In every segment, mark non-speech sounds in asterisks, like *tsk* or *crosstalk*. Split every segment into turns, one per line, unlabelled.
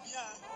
bien.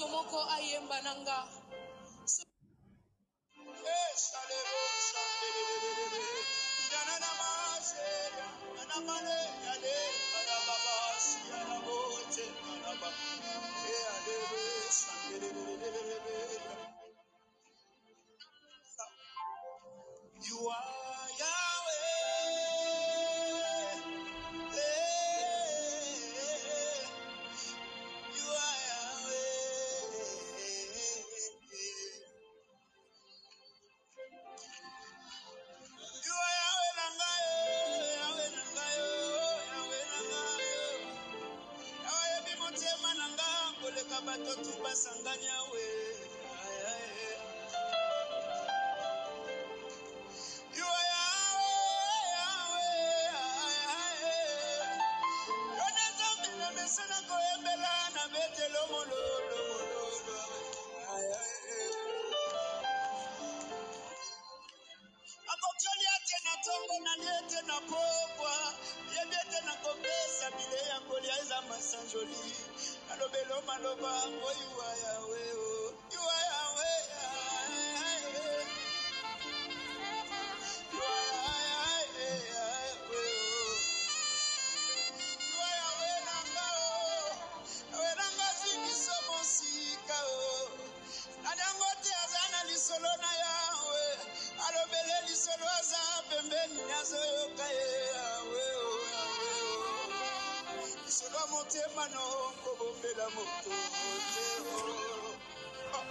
moto moko ayemba na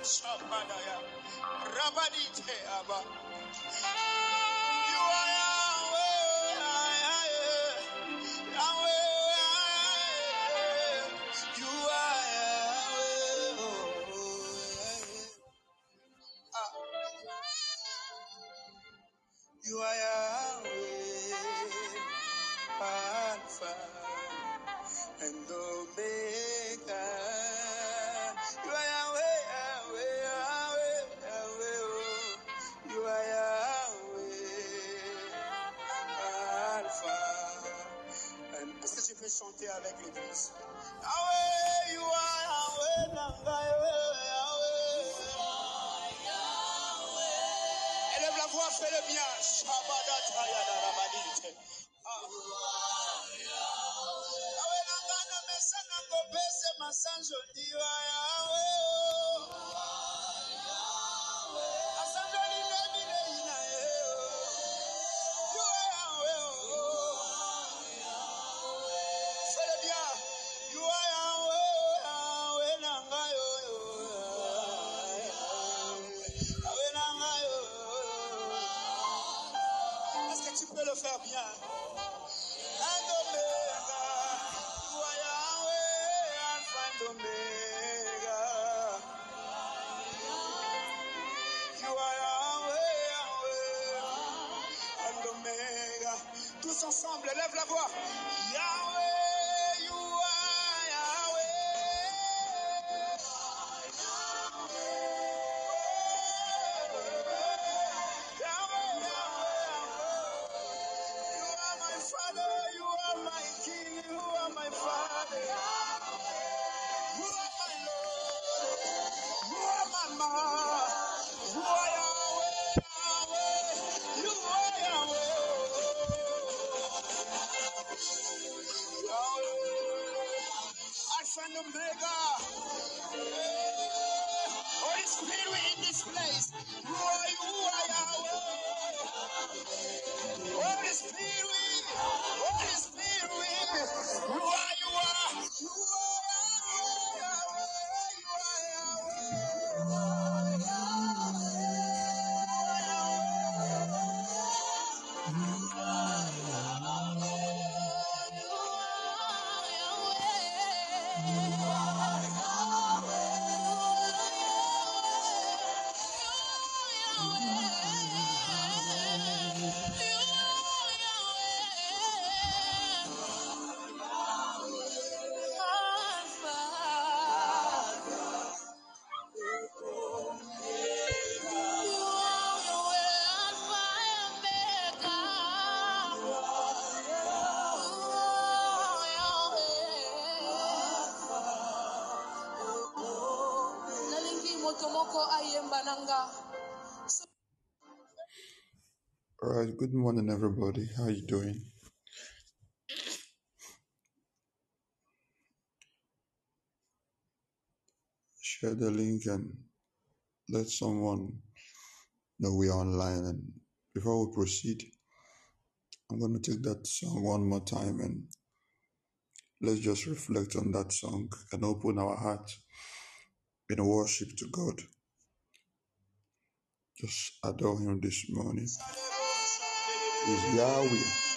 Shabadaya, Rabadite Abba. ensemble, lève la voix. good morning everybody. How you doing? Share the link and let someone know we are online. And before we proceed i'm going to take that song one more time and let's just reflect on that song and open our hearts in worship to god. Just adore him this morning is Yahweh.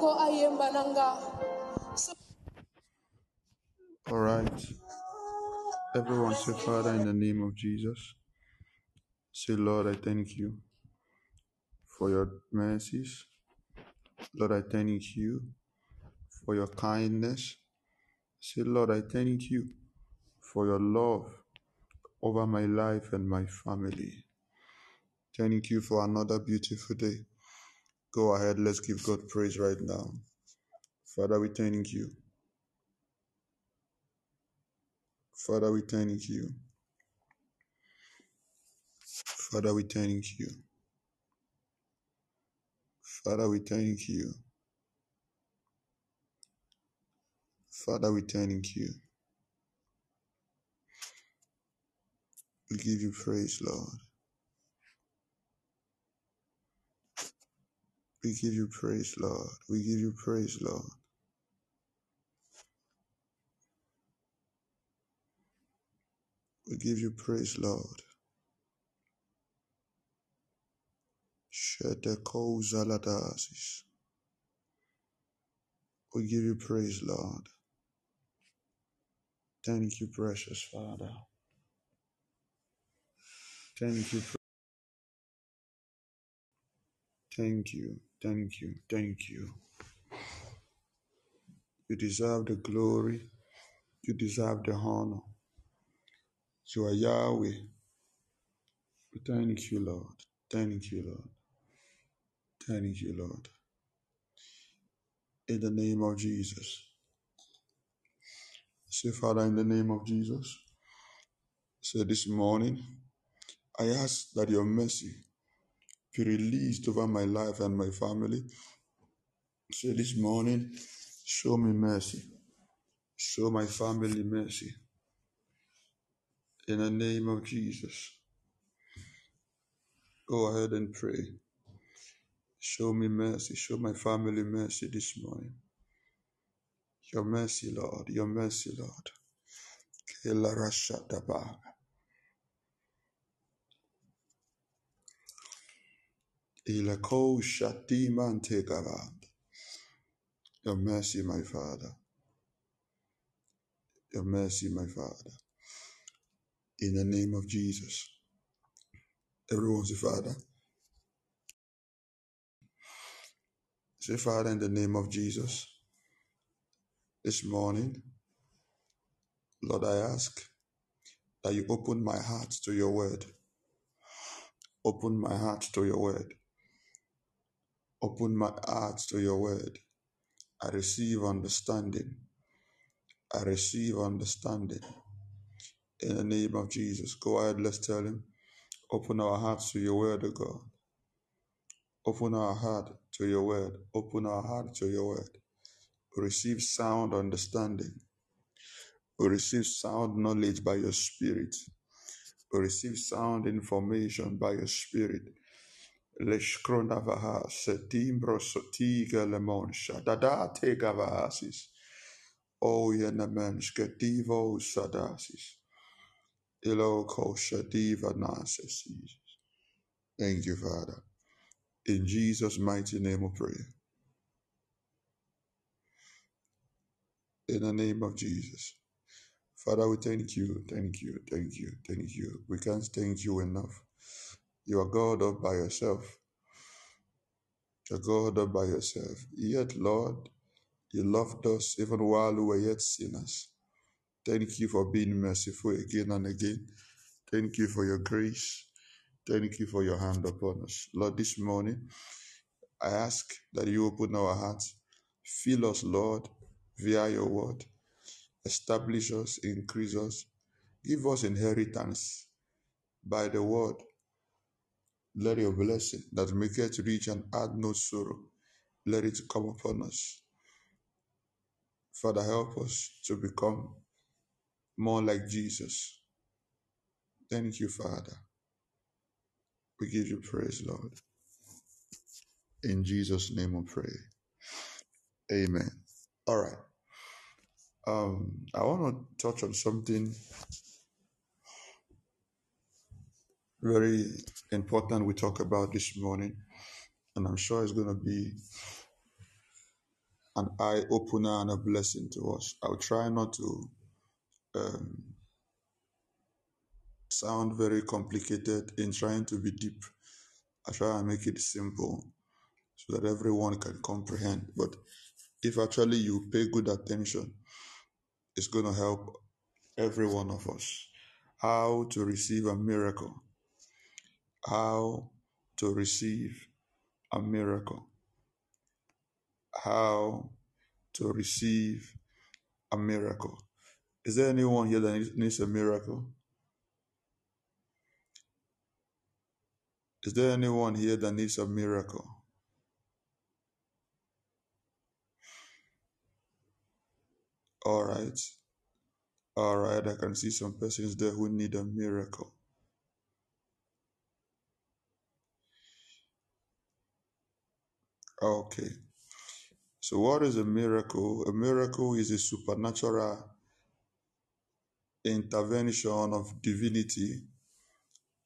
Motomoko ayemba nanga.
All right. Everyone say, Father, in the name of Jesus. Say, Lord, I thank you for your mercies. Lord, I thank you for your kindness. Say, Lord, I thank you for your love over my life and my family. Thank you for another beautiful day. Go ahead, let's give God praise right now. Father, we thank you. Father, we thank you. Father, we thank you. Father, we thank you. Father, we thank you. We give you praise, Lord. We give you praise, Lord. We give you praise, Lord. We give you praise, Lord. Shedeko Zaladasis. We give you praise, Lord. Thank you, precious Father. Thank you. Thank you. Thank you. Thank you. You deserve the glory. You deserve the honor. You are Yahweh. Thank you, Lord. Thank you, Lord. Thank you, Lord. In the name of Jesus. Say, Father, in the name of Jesus. Say, this morning, I ask that your mercy be released over my life and my family. Say, this morning, show me mercy. Show my family mercy. In the name of Jesus. Go ahead and pray. Show me mercy. Show my family mercy this morning. Your mercy, Lord. Your mercy, Lord. Ilako shatiman tegavad. Your mercy, my Father. Your mercy, my Father. In the name of Jesus. Everyone say, Father. Say, Father, in the name of Jesus. This morning, Lord, I ask that you open my heart to your word. Open my heart to your word. Open my heart to your word. I receive understanding. I receive understanding. In the name of Jesus. Go ahead, let's tell him. Open our hearts to your word, O God. Open our heart to your word. Open our heart to your word. We receive sound understanding. We receive sound knowledge by your spirit. We receive sound information by your spirit. Leshkronavaha setimbro sotiga lemon shadada tegavahasis. O yenemenske divo sadasis. Iloko shadiva nasesis. Thank you, Father. In Jesus' mighty name we pray. In the name of Jesus. Father, we thank you, thank you, thank you, thank you. We can't thank you enough. You are God all by yourself. You're God all by yourself. Yet, Lord, you loved us even while we were yet sinners. Thank you for being merciful again and again. Thank you for your grace. Thank you for your hand upon us. Lord, this morning, I ask that you open our hearts. Fill us, Lord, via your word. Establish us, increase us. Give us inheritance by the word. Let your blessing that maketh rich and add no sorrow, let it come upon us. Father, help us to become more like Jesus. Thank you, Father. We give you praise, Lord. In Jesus' name we pray. Amen. All right. Um, I want to touch on something very important we talk about this morning, and I'm sure it's going to be an eye opener and a blessing to us. I'll try not to um, sound very complicated in trying to be deep. I try and make it simple so that everyone can comprehend. But if actually you pay good attention, it's going to help every one of us. How to receive a miracle. How to receive a miracle. How to receive a miracle. Is there anyone here that needs a miracle? Is there anyone here that needs a miracle? All right. All right. I can see some persons there who need a miracle. Okay. So, what is a miracle? A miracle is a supernatural intervention of divinity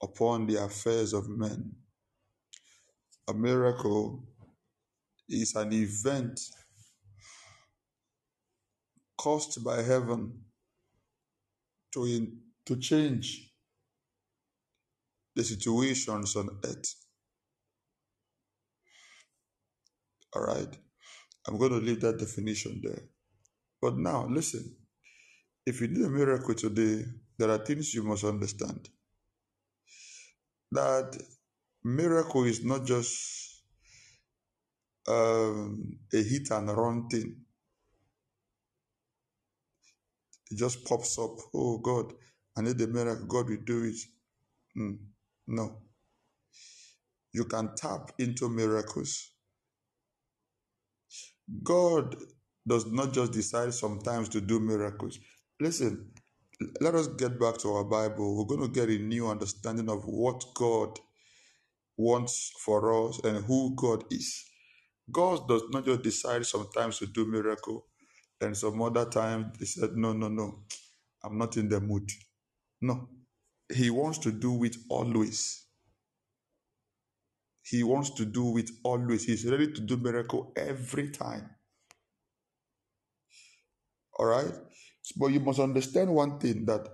upon the affairs of men. A miracle is an event caused by heaven to, in, to change the situations on earth. All right. I'm going to leave that definition there. But now, listen. If you need a miracle today, there are things you must understand. That miracle is not just um, a hit and run thing. It just pops up. Oh God, I need a miracle. God will do it. Mm, no. You can tap into miracles. God does not just decide sometimes to do miracles. Listen, let us get back to our Bible. We're going to get a new understanding of what God wants for us and who God is. God does not just decide sometimes to do miracle, and some other times he said, "No, no, no, I'm not in the mood." No, He wants to do it always. He wants to do it always. He's ready to do miracle every time. All right? But you must understand one thing that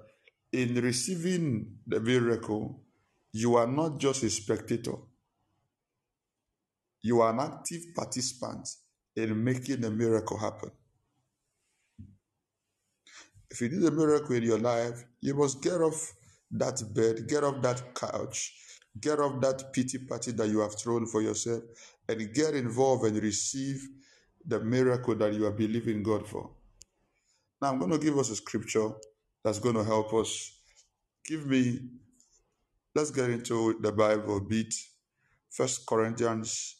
in receiving the miracle, you are not just a spectator, you are an active participant in making the miracle happen. If you need a miracle in your life, you must get off that bed, get off that couch, get off that pity party that you have thrown for yourself, and get involved and receive the miracle that you are believing God for. Now, I'm going to give us a scripture that's going to help us. Give me, let's get into the Bible a bit. First Corinthians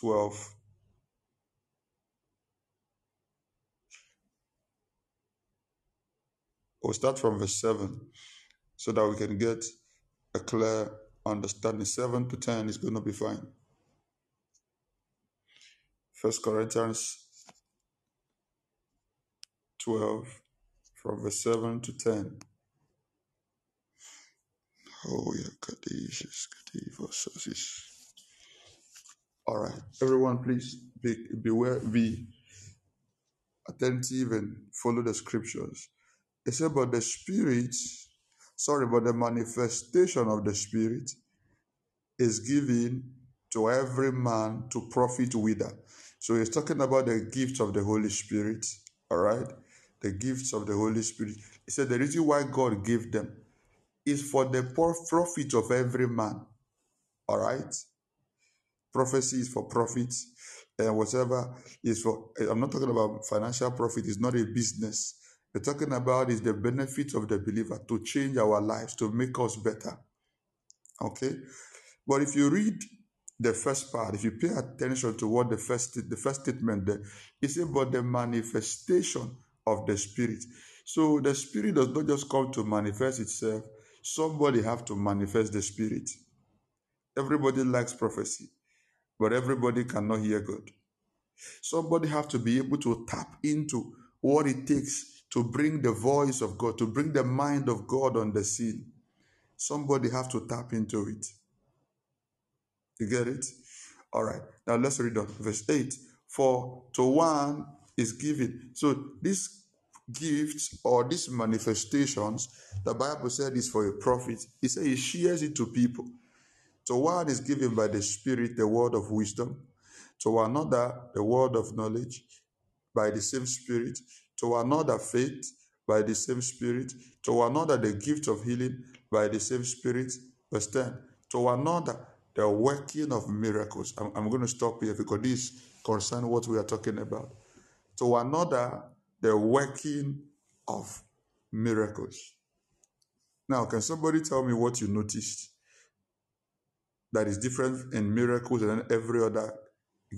12. We'll start from verse 7 so that we can get a clear understanding. 7 to 10 is going to be fine. First Corinthians 12 from verse 7 to 10. Oh, yeah, Kadishis, Kadivos, All right, everyone, please be, beware, be attentive and follow the scriptures. It but the Spirit, sorry, but the manifestation of the Spirit is given to every man to profit with. So he's talking about the gifts of the Holy Spirit, all right? The gifts of the Holy Spirit. He said the reason why God gave them is for the profit of every man, all right? Prophecy is for profit, and whatever is for, I'm not talking about financial profit, it's not a business we're talking about is the benefit of the believer to change our lives, to make us better. Okay? But if you read the first part, if you pay attention to what the first the first statement there, about the manifestation of the spirit. So the spirit does not just come to manifest itself. Somebody have to manifest the spirit. Everybody likes prophecy, but everybody cannot hear God. Somebody have to be able to tap into what it takes to bring the voice of God, to bring the mind of God on the scene. Somebody have to tap into it. You get it? All right. Now let's read on verse 8. For to one is given. So these gifts or these manifestations, the Bible said is for a prophet. He said he shares it to people. To one is given by the Spirit the word of wisdom, to another the word of knowledge by the same Spirit, to another faith by the same Spirit, to another the gift of healing by the same Spirit. Verse 10. To another the working of miracles. I'm, I'm going to stop here because this concerns what we are talking about. To another the working of miracles. Now, can somebody tell me what you noticed that is different in miracles than every other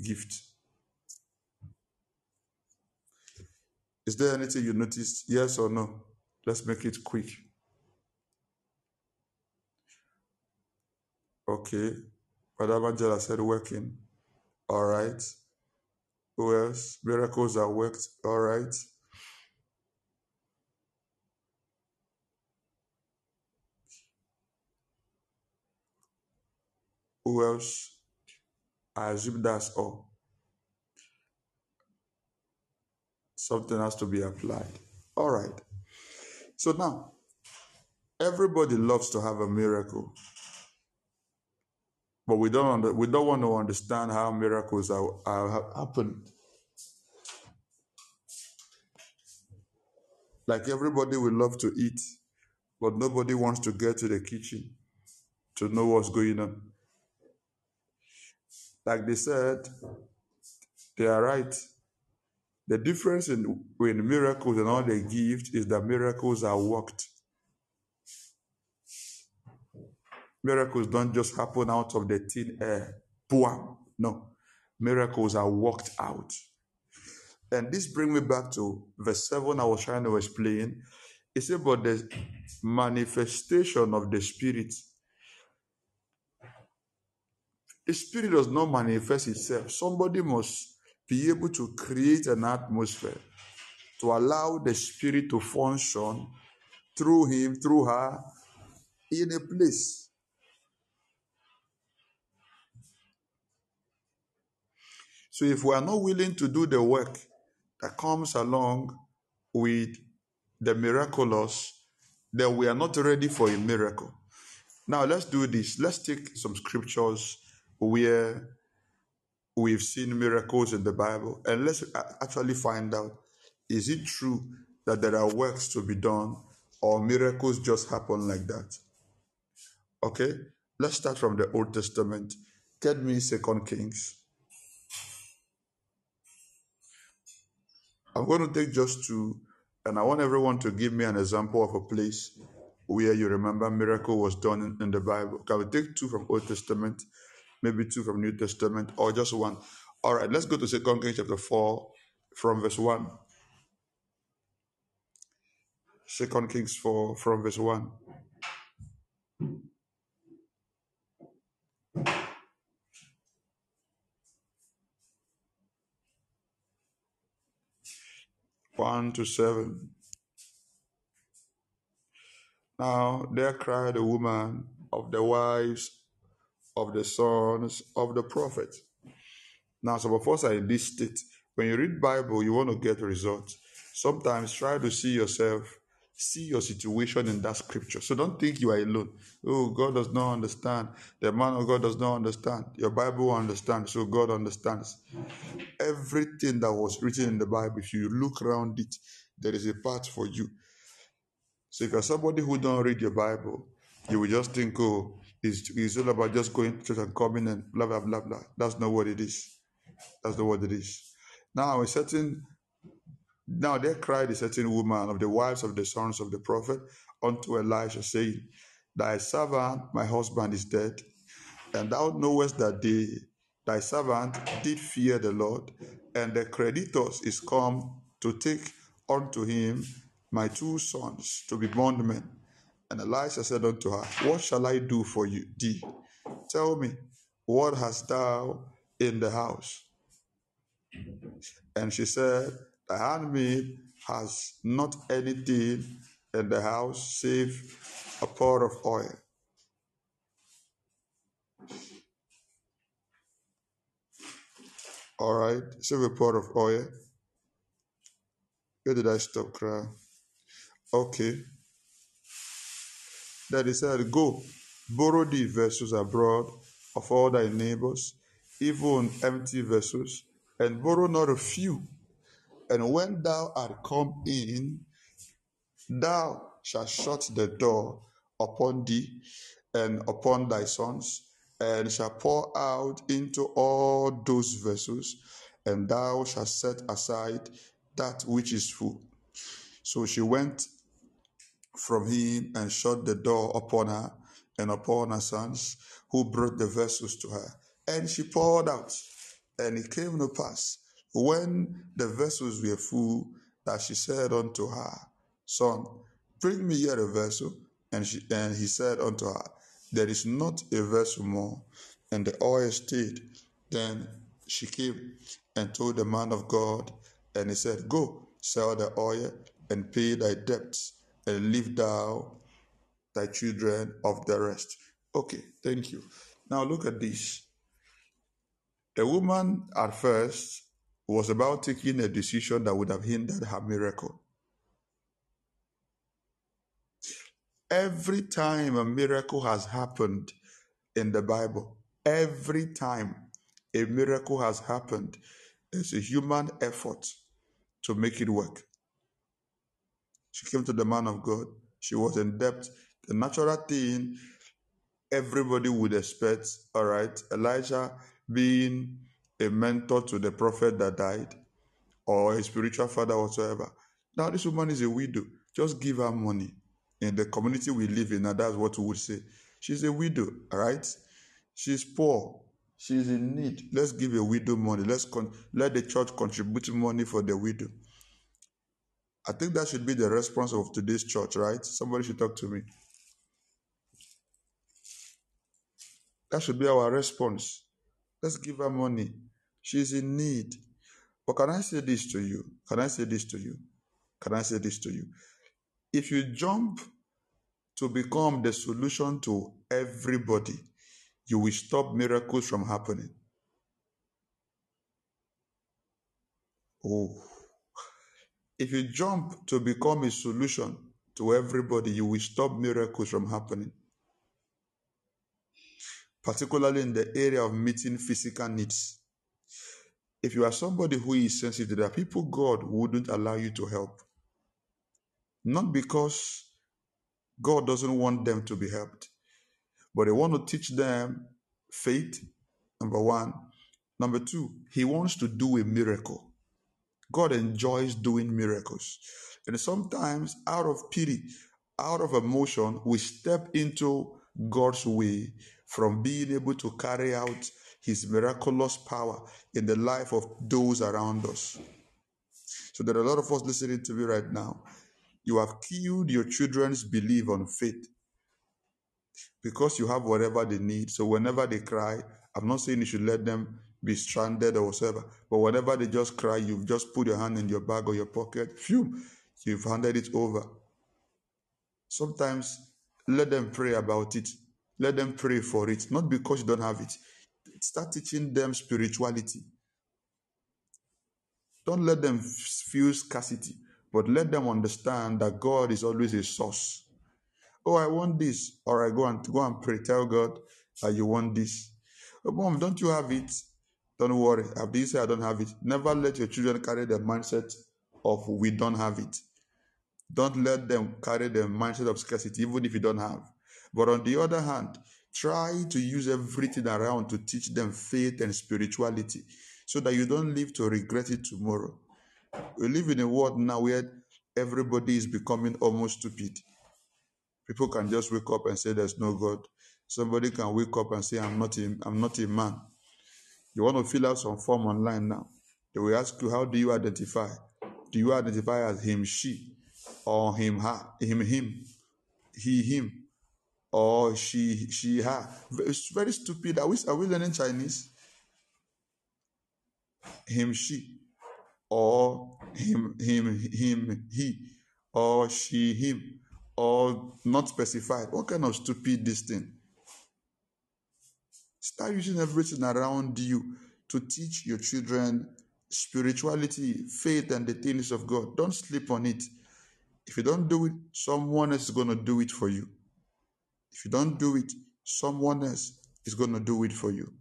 gift? Is there anything you noticed? Yes or no? Let's make it quick. Okay. Brother Angela said working. All right. Who else? Miracles are worked. All right. Who else? I assume that's all. Something has to be applied. All right. So now, everybody loves to have a miracle, but we don't under, we don't want to understand how miracles are, are happen. Like everybody would love to eat, but nobody wants to get to the kitchen to know what's going on. Like they said, they are right. The difference in, in miracles and all the gifts is that miracles are worked. Miracles don't just happen out of the thin air. Boom. No. Miracles are worked out. And this brings me back to verse 7 I was trying to explain. It's about the manifestation of the Spirit. The Spirit does not manifest itself. Somebody must be able to create an atmosphere to allow the Spirit to function through him, through her, in a place. So if we are not willing to do the work that comes along with the miraculous, then we are not ready for a miracle. Now let's do this. Let's take some scriptures where we've seen miracles in the Bible and let's actually find out is it true that there are works to be done or miracles just happen like that? Okay, let's start from the Old Testament. Get me Second Kings. I'm going to take just two, and I want everyone to give me an example of a place where you remember miracle was done in, the Bible. Can we take two from Old Testament, maybe two from New Testament, or just one? All right, let's go to Second Kings chapter 4 from verse 1. Second Kings 4 from verse 1. One to seven. Now there cried a woman of the wives of the sons of the prophet. Now some of us are in this state. When you read Bible, you want to get results. Sometimes try to see yourself, see your situation in that scripture. So don't think you are alone. Oh, God does not understand. The man of God does not understand. Your Bible understands, so God understands. Everything that was written in the Bible, if you look around it, there is a part for you. So if you're somebody who don't read your Bible, you will just think, oh, it's, it's all about just going to church and coming and blah, blah, blah, blah. That's not what it is. That's not what it is. Now, a certain, now there cried a certain woman of the wives of the sons of the prophet unto Elisha, saying, Thy servant, my husband, is dead, and thou knowest that they, thy servant did fear the Lord, and the creditors is come to take unto him my two sons to be bondmen. And Elisha said unto her, What shall I do for you, thee? Tell me, what hast thou in the house? And she said, The handmaid has not anything in the house save a pot of oil. All right. Save a pot of oil. Where did I stop crying? Okay. Then he said, Go, borrow the vessels abroad of all thy neighbors, even empty vessels, and borrow not a few. And when thou art come in, thou shalt shut the door upon thee and upon thy sons, and shall pour out into all those vessels, and thou shalt set aside that which is full. So she went from him and shut the door upon her and upon her sons, who brought the vessels to her. And she poured out. And it came to pass, when the vessels were full, that she said unto her, Son, bring me here a vessel. And, she, and he said unto her, There is not a vessel more. And the oil stayed. Then she came and told the man of God, and he said, Go, sell the oil and pay thy debts, and leave thou thy children of the rest. Okay, thank you. Now look at this. The woman at first was about taking a decision that would have hindered her miracle. Every time a miracle has happened in the Bible, every time a miracle has happened, it's a human effort to make it work. She came to the man of God. She was in debt. The natural thing everybody would expect, all right, Elijah being a mentor to the prophet that died or a spiritual father whatsoever. Now, this woman is a widow. Just give her money. In the community we live in, and that's what we would say. She's a widow, all right? She's poor. She's in need. Let's give a widow money. Let's con- let the church contribute money for the widow. I think that should be the response of today's church, right? Somebody should talk to me. That should be our response. Let's give her money. She's in need. But can I say this to you? Can I say this to you? Can I say this to you? If you jump to become the solution to everybody, you will stop miracles from happening. Oh. If you jump to become a solution to everybody, you will stop miracles from happening. Particularly in the area of meeting physical needs. If you are somebody who is sensitive, there are people God wouldn't allow you to help. Not because God doesn't want them to be helped, but they want to teach them faith, number one. Number two, He wants to do a miracle. God enjoys doing miracles. And sometimes, out of pity, out of emotion, we step into God's way from being able to carry out His miraculous power in the life of those around us. So, there are a lot of us listening to me right now. You have killed your children's belief on faith because you have whatever they need. So, whenever they cry, I'm not saying you should let them be stranded or whatever. But whenever they just cry, you've just put your hand in your bag or your pocket, phew, you've handed it over. Sometimes let them pray about it. Let them pray for it, not because you don't have it. Start teaching them spirituality. Don't let them feel scarcity, but let them understand that God is always a source. Oh, I want this. All right, go and go and pray. Tell God that you want this. Oh, mom, don't you have it? Don't worry. After you say I don't have it, never let your children carry the mindset of we don't have it. Don't let them carry the mindset of scarcity, even if you don't have. But on the other hand, try to use everything around to teach them faith and spirituality so that you don't live to regret it tomorrow. We live in a world now where everybody is becoming almost stupid. People can just wake up and say there's no God. Somebody can wake up and say I'm not a, I'm not a man. You want to fill out some form online now. They will ask you, how do you identify? Do you identify as him, she, or him, her, him, him, he, him, or she, she, her? It's very stupid. Are we, are we learning Chinese? Him, she, or him, him, him, he, or she, him, or not specified. What kind of stupid this thing? Start using everything around you. to teach your children spirituality, faith, and the things of God. Don't sleep on it. If you don't do it, someone else is going to do it for you. If you don't do it, someone else is going to do it for you.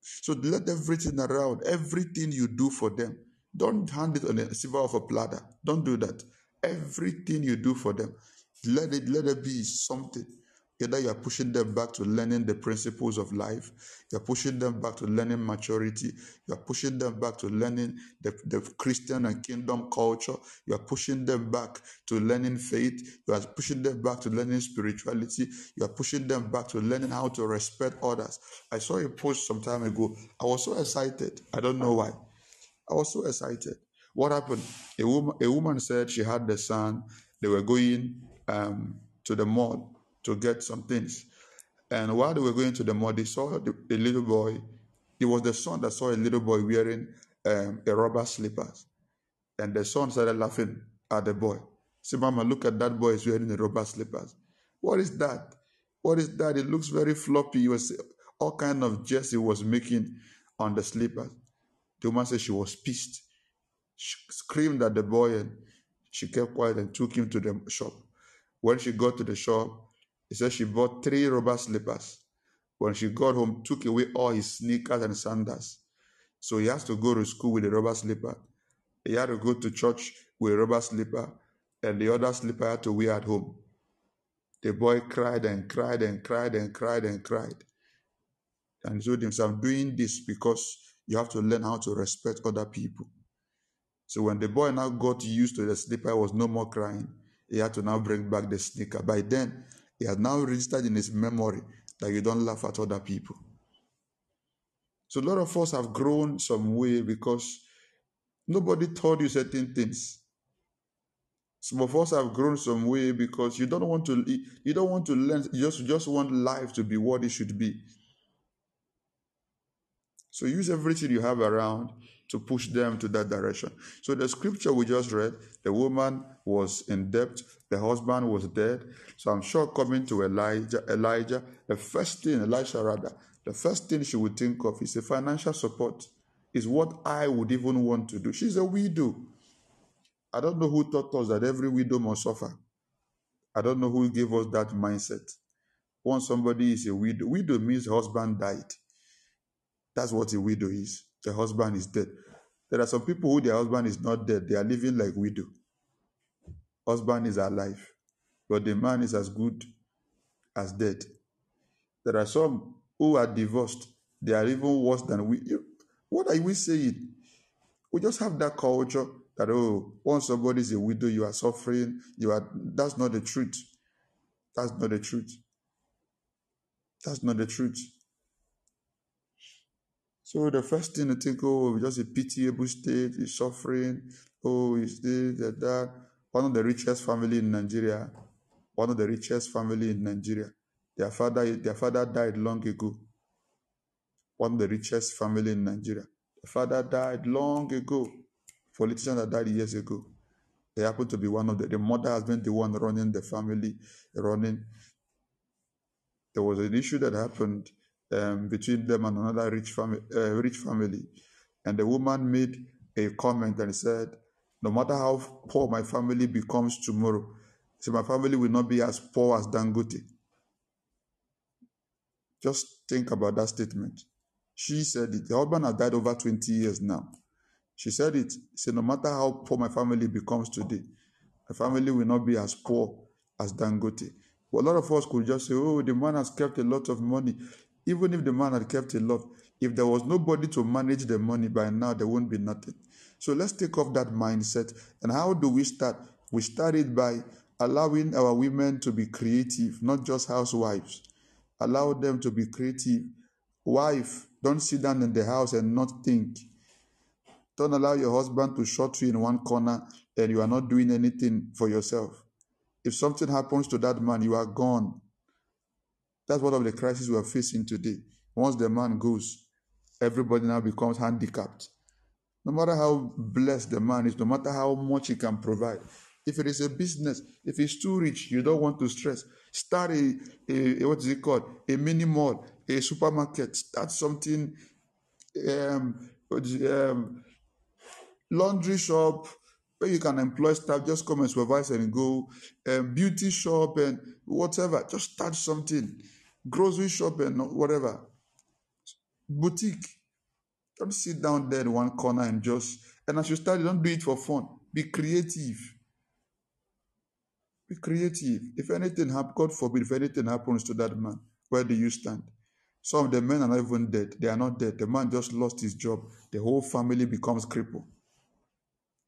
So let everything around, everything you do for them, don't hand it on a silver of a platter. Don't do that. Everything you do for them, let it let it be something Either you are pushing them back to learning the principles of life, you're pushing them back to learning maturity, you're pushing them back to learning the, the Christian and kingdom culture, you're pushing them back to learning faith, you are pushing them back to learning spirituality, you are pushing them back to learning how to respect others. I saw a post some time ago. I was so excited. I don't know why. I was so excited. What happened? A woman, a woman said she had the son. They were going um, to the mall to get some things. And while they were going to the mall, they saw the, a little boy. It was the son that saw a little boy wearing um, a rubber slippers. And the son started laughing at the boy. Say, Mama, look at that boy is wearing rubber slippers. What is that? What is that? It looks very floppy. It was all kind of jest he was making on the slippers. The woman said she was pissed. She screamed at the boy and she kept quiet and took him to the shop. When she got to the shop, he said she bought three rubber slippers. When she got home, took away all his sneakers and sandals. So he has to go to school with a rubber slipper. He had to go to church with a rubber slipper, and the other slipper had to wear at home. The boy cried and cried and cried and cried and cried. And he told himself, I'm doing this because you have to learn how to respect other people. So when the boy now got used to the slipper, was no more crying. He had to now bring back the sneaker. By then, he has now registered in his memory that you don't laugh at other people. So a lot of us have grown some way because nobody told you certain things. Some of us have grown some way because you don't want to you don't want to learn, you just, you just want life to be what it should be. So use everything you have around to push them to that direction. So the scripture we just read, the woman was in debt, the husband was dead. So I'm sure coming to Elijah, Elijah, the first thing, Elisha rather, the first thing she would think of is a financial support, is what I would even want to do. She's a widow. I don't know who taught us that every widow must suffer. I don't know who gave us that mindset. Once somebody is a widow, widow means husband died. That's what a widow is the husband is dead. There are some people who their husband is not dead, they are living like widow. Husband is alive, but the man is as good as dead. There are some who are divorced, they are even worse than we. What are we saying? We just have that culture that oh, once somebody is a widow, you are suffering. You are. That's not the truth. That's not the truth. That's not the truth. So the first thing to think, oh, just a pitiable state, is suffering, oh, is this, that, that. One of the richest family in Nigeria, one of the richest family in Nigeria. Their father, their father died long ago. One of the richest family in Nigeria. The father died long ago. Politician that died years ago. They happen to be one of the. The mother has been the one running the family, running. There was an issue that happened um, between them and another rich family, uh, rich family. And the woman made a comment and said, "No matter how poor my family becomes tomorrow, so my family will not be as poor as Dangote." Just think about that statement. She said it. The husband has died over 20 years now. She said it. She said, no matter how poor my family becomes today, my family will not be as poor as Dangote. But a lot of us could just say, oh, the man has kept a lot of money. Even if the man had kept a lot, if there was nobody to manage the money by now, there won't be nothing. So let's take off that mindset. And how do we start? We started by allowing our women to be creative, not just housewives. Allow them to be creative. Wife, don't sit down in the house and not think. Don't allow your husband to shut you in one corner and you are not doing anything for yourself. If something happens to that man, you are gone. That's one of the crises we are facing today. Once the man goes, everybody now becomes handicapped. No matter how blessed the man is, no matter how much he can provide, if it is a business, if he's too rich, you don't want to stress. Start a, a, a what is it called? A mini mall, a supermarket. Start something um, um, laundry shop where you can employ staff, just come and supervise and go. Um, beauty shop and whatever, just start something. Grocery shop and whatever. Boutique. Don't sit down there in one corner and just, and as you start, don't do it for fun. Be creative. Be creative. If anything happens, God forbid, if anything happens to that man, where do you stand? Some of the men are not even dead. They are not dead. The man just lost his job. The whole family becomes crippled.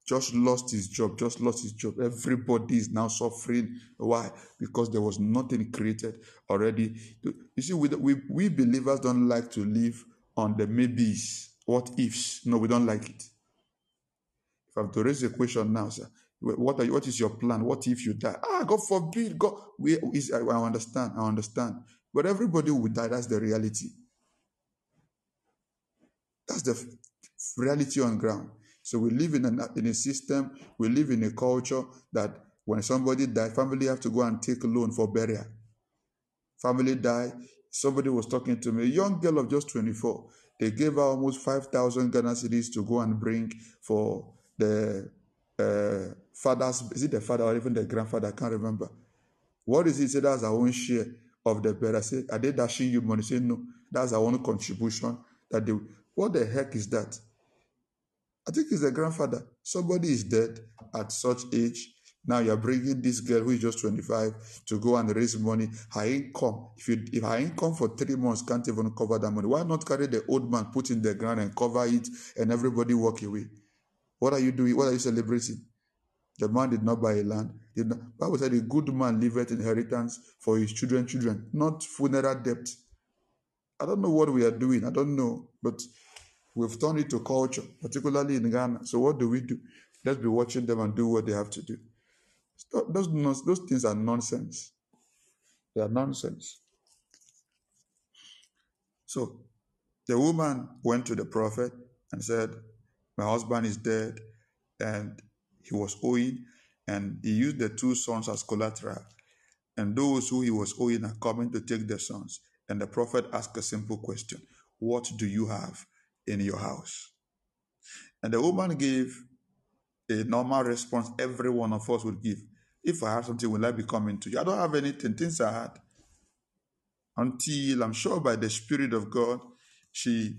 Just lost his job. Just lost his job. Everybody is now suffering. Why? Because there was nothing created already. You see, we, we, we believers don't like to live on the maybes, what ifs. No, we don't like it. If I have to raise a question now, sir, what, are you, what is your plan? What if you die? Ah, God forbid. God, we, is, I understand. I understand. But everybody will die. That's the reality. That's the reality on ground. So we live in a, in a system, we live in a culture that when somebody dies, family have to go and take a loan for burial. Family die. Somebody was talking to me, a young girl of just 24. They gave her almost 5,000 Ghana cedis to go and bring for the uh, father's, is it the father or even the grandfather? I can't remember. What is it? He said that's our own share of the burial. I said, Are they dashing you money? Say, No, that's our own contribution. That they what the heck is that? I think it's the grandfather. Somebody is dead at such age. Now you're bringing this girl who is just 25 to go and raise money. Her income, if you if her income for three months can't even cover that money, why not carry the old man, put in the ground and cover it and everybody walk away? What are you doing? What are you celebrating? The man did not buy a land. Did not, Bible said a good man leaveth inheritance for his children, children, not funeral debt. I don't know what we are doing. I don't know, but we've turned it to culture, particularly in Ghana. So what do we do? Let's be watching them and do what they have to do. Those, those things are nonsense. They are nonsense. So the woman went to the prophet and said, My husband is dead, and he was owing, and he used the two sons as collateral. And those who he was owing are coming to take the sons. And the prophet asked a simple question What do you have in your house? And the woman gave a normal response every one of us would give. If I have something, will I be coming to you? I don't have anything. Things are hard. Until I'm sure by the Spirit of God, she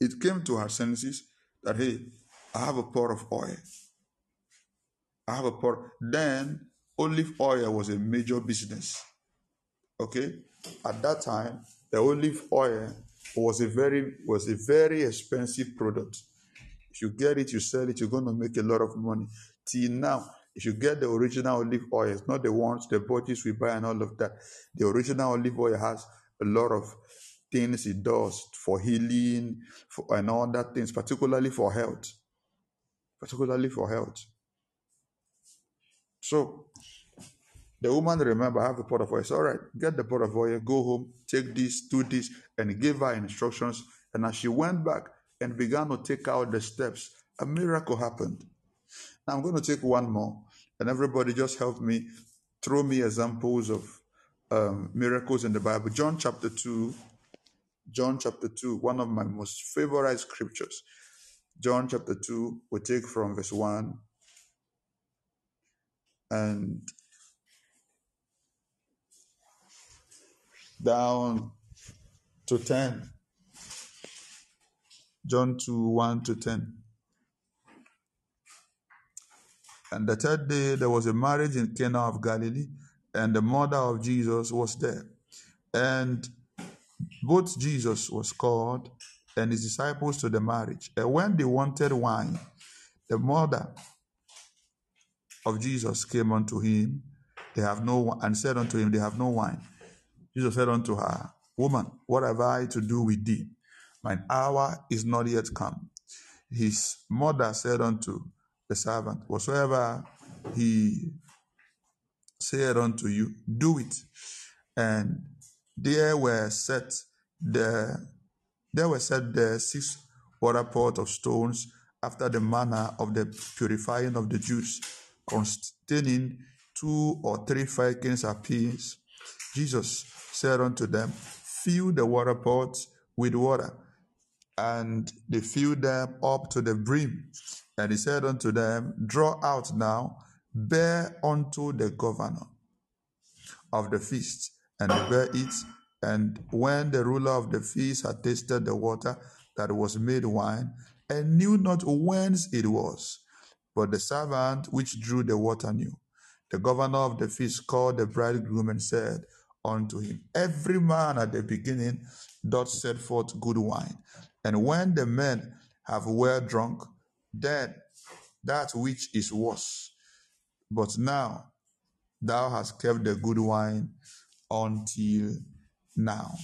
it came to her senses that hey, I have a pot of oil. I have a pot. Then olive oil was a major business. Okay, at that time, the olive oil was a very was a very expensive product. If you get it, you sell it, you're going to make a lot of money. Till now, if you get the original olive oil, it's not the ones the bottles we buy and all of that. The original olive oil has a lot of things it does for healing for, and all that things, particularly for health. Particularly for health. So the woman remember, I have a pot of oil. It's all right, get the pot of oil, go home, take this, do this, and give her instructions. And as she went back and began to take out the steps, a miracle happened. Now I'm going to take one more, and everybody just help me throw me examples of um, miracles in the Bible. John chapter 2, John chapter 2, one of my most favorite scriptures. John chapter 2, we take from verse 1 and down to 10. John 2 1 to 10. And the third day there was a marriage in Cana of Galilee, and the mother of Jesus was there. And both Jesus was called and his disciples to the marriage. And when they wanted wine, the mother of Jesus came unto him, they have no and said unto him, They have no wine. Jesus said unto her, Woman, what have I to do with thee? Mine hour is not yet come. His mother said unto the servant, Whatsoever he said unto you, do it. And there were set the there were set the six water pots of stones after the manner of the purifying of the Jews containing two or three firkins apiece. Jesus said unto them, Fill the water pots with water. and they filled them up to the brim. And he said unto them, Draw out now, bear unto the governor of the feast, and bear it. And when the ruler of the feast had tasted the water that was made wine, and knew not whence it was, but the servant which drew the water knew. The governor of the feast called the bridegroom and said unto him, Every man at the beginning doth set forth good wine, and when the men have well drunk, then that which is worse. But now thou hast kept the good wine until now.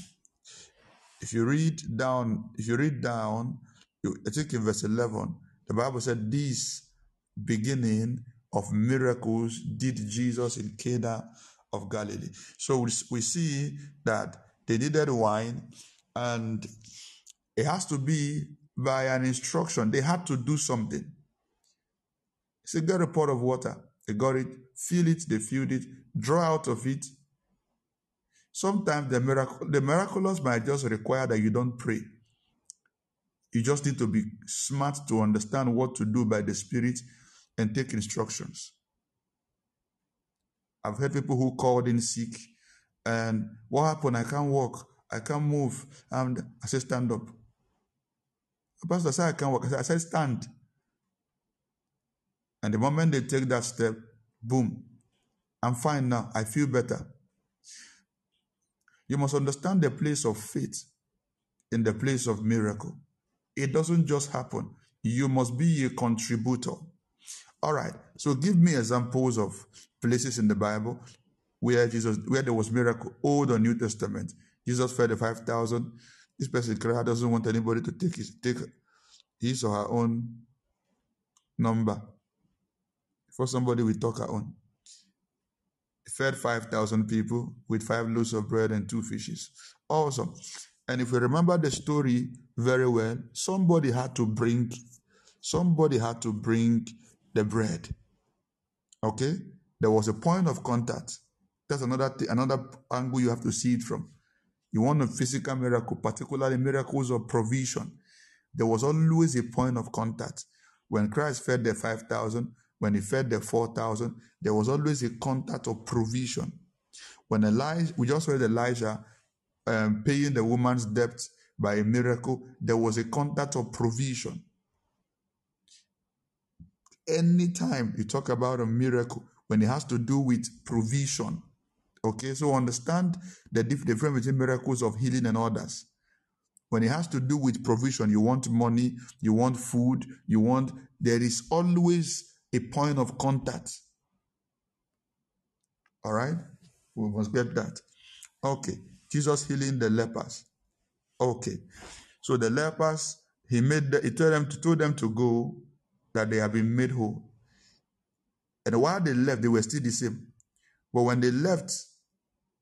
If you read down, if you read down, you, I think in verse 11, the Bible said, This beginning of miracles did Jesus in Cana of Galilee. So we, see that they needed wine and it has to be by an instruction. They had to do something. Get a pot of water. They got it, fill it, they filled it, draw out of it. Sometimes the miracle, the miraculous might just require that you don't pray. You just need to be smart to understand what to do by the Spirit and take instructions. I've heard people who called in sick, and what happened? I can't walk, I can't move, and I said, Stand up. The pastor said, I can't walk. I said, I said, Stand. And the moment they take that step, boom, I'm fine now. I feel better. You must understand the place of faith in the place of miracle. It doesn't just happen. You must be a contributor. All right. So give me examples of places in the Bible where Jesus, where there was miracle, Old or New Testament. Jesus fed the five thousand. This person doesn't want anybody to take his take his or her own number. For somebody we talk our own. He fed five thousand people with five loaves of bread and two fishes. Awesome. And if we remember the story very well, somebody had to bring, somebody had to bring the bread. Okay? There was a point of contact. That's another th- another angle you have to see it from. You want a physical miracle, particularly miracles of provision. There was always a point of contact. When Christ fed the 5,000, when he fed the 4,000, there was always a contact of provision. When Elijah, we just read Elijah um, paying the woman's debt by a miracle, there was a contact of provision. Anytime you talk about a miracle, when it has to do with provision, okay, so understand the difference between miracles of healing and others. When it has to do with provision, you want money, you want food, you want, there is always a point of contact. All right? We must get that. Okay. Jesus healing the lepers. Okay. So the lepers, he made the, he told them to told them to go that they have been made whole. And while they left, they were still the same. But when they left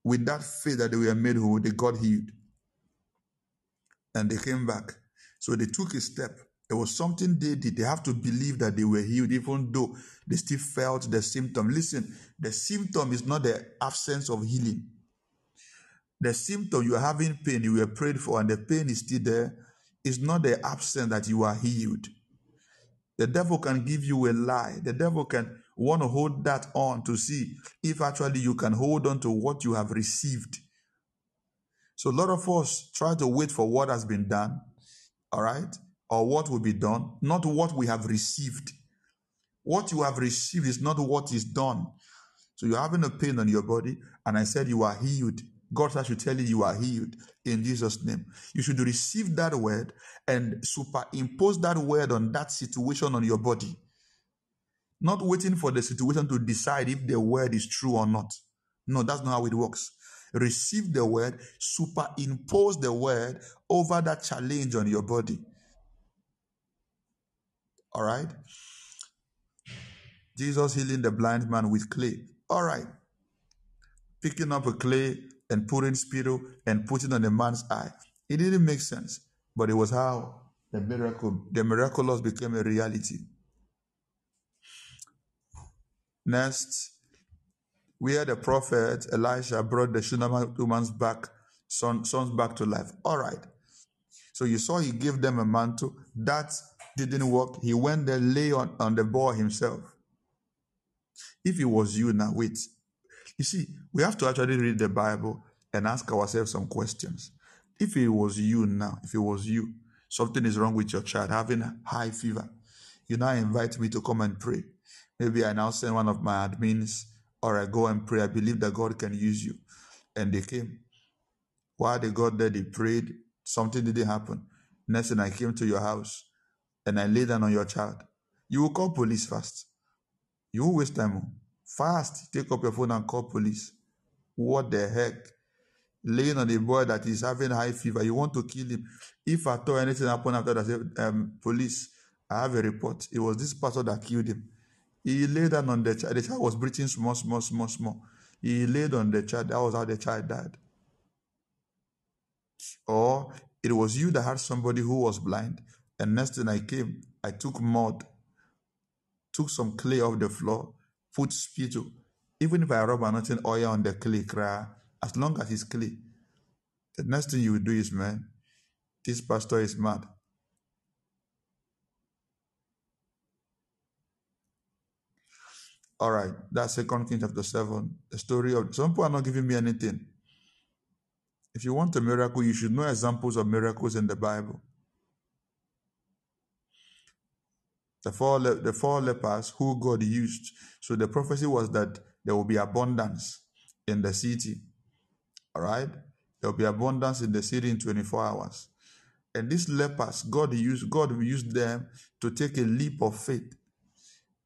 with that faith that they were made whole, they got healed. And they came back. So they took a step. It was something they did. They have to believe that they were healed, even though they still felt the symptom. Listen, the symptom is not the absence of healing. The symptom you are having pain, you were prayed for, and the pain is still there, is not the absence that you are healed. The devil can give you a lie. The devil can want to hold that on to see if actually you can hold on to what you have received. So a lot of us try to wait for what has been done, all right, or what will be done, not what we have received. What you have received is not what is done. So you're having a pain on your body, and I said you are healed. God should tell you you are healed in Jesus' name. You should receive that word and superimpose that word on that situation on your body. Not waiting for the situation to decide if the word is true or not. No, that's not how it works. Receive the word, superimpose the word over that challenge on your body. All right? Jesus healing the blind man with clay. All right. Picking up a clay and putting spittle and putting on the man's eye. It didn't make sense, but it was how the miracle, the miraculous became a reality. Next, where the prophet Elisha brought the Shunammite woman's back, son, sons back to life. All right. So you saw he gave them a mantle. That didn't work. He went there, lay on, on the boy himself. If it was you now, wait. You see, we have to actually read the Bible and ask ourselves some questions. If it was you now, if it was you, something is wrong with your child, having a high fever, you now invite me to come and pray. Maybe I now send one of my admins or I go and pray. I believe that God can use you. And they came. While they got there, they prayed. Something didn't happen. Next thing I came to your house and I laid down on your child. You will call police fast. You will waste time. oh. Fast. Take up your phone and call police. What the heck? Laying on a boy that is having high fever. You want to kill him. If at all anything happened after that, um, police, I have a report. It was this pastor that killed him. He laid down on the child. The child was breathing small, small, small, small. He laid on the child. That was how the child died. Or it was you that had somebody who was blind. And next thing I came, I took mud, took some clay off the floor, put spittle. Even if I rub anointing oil on the clay, cry, as long as it's clay. The next thing you will do is, man, this pastor is mad. All right, that's Second Kings chapter 7. The story of some people are not giving me anything. If you want a miracle, you should know examples of miracles in the Bible. The four, le- the four lepers who God used. So the prophecy was that there will be abundance in the city. All right? There will be abundance in the city in 24 hours. And these lepers, God used, God used them to take a leap of faith.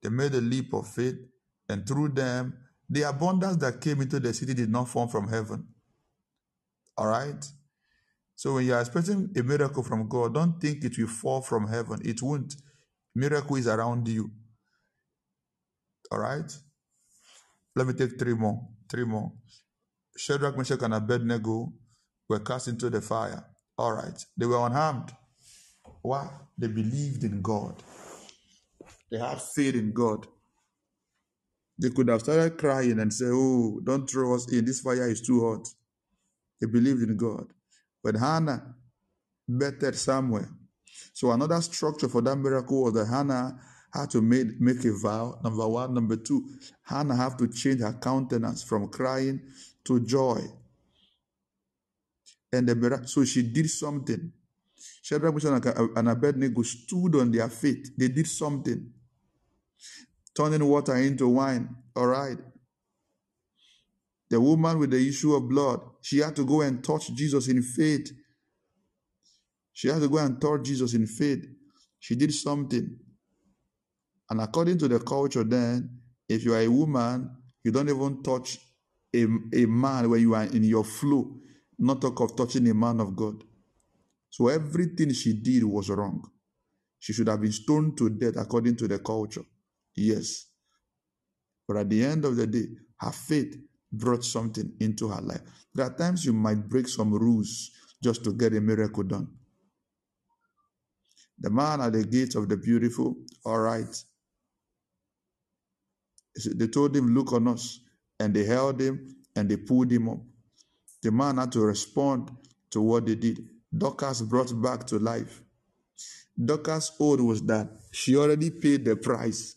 They made a leap of faith, and through them, the abundance that came into the city did not fall from heaven. All right? So when you are expecting a miracle from God, don't think it will fall from heaven. It won't. Miracle is around you. All right? Let me take three more. Three more. Shadrach, Meshach, and Abednego were cast into the fire. All right. They were unharmed. Why? They believed in God. They had faith in God. They could have started crying and say, Oh, don't throw us in. This fire is too hot. They believed in God. But Hannah bettered somewhere. So another structure for that miracle was that Hannah had to make, make a vow. Number one. Number two, Hannah had to change her countenance from crying to joy. And the so she did something. Shadrach, Meshach, and Abednego stood on their feet. They did something. Turning water into wine. All right. The woman with the issue of blood, she had to go and touch Jesus in faith. She had to go and touch Jesus in faith. She did something. And according to the culture, then, if you are a woman, you don't even touch a, a man when you are in your flow, not talk of touching a man of God. So everything she did was wrong. She should have been stoned to death according to the culture. Yes. But at the end of the day, her faith brought something into her life. There are times you might break some rules just to get a miracle done. The man at the gate of the beautiful, all right. They told him, Look on us. And they held him and they pulled him up. The man had to respond to what they did. Dorcas brought back to life. Dorcas' oath was that she already paid the price.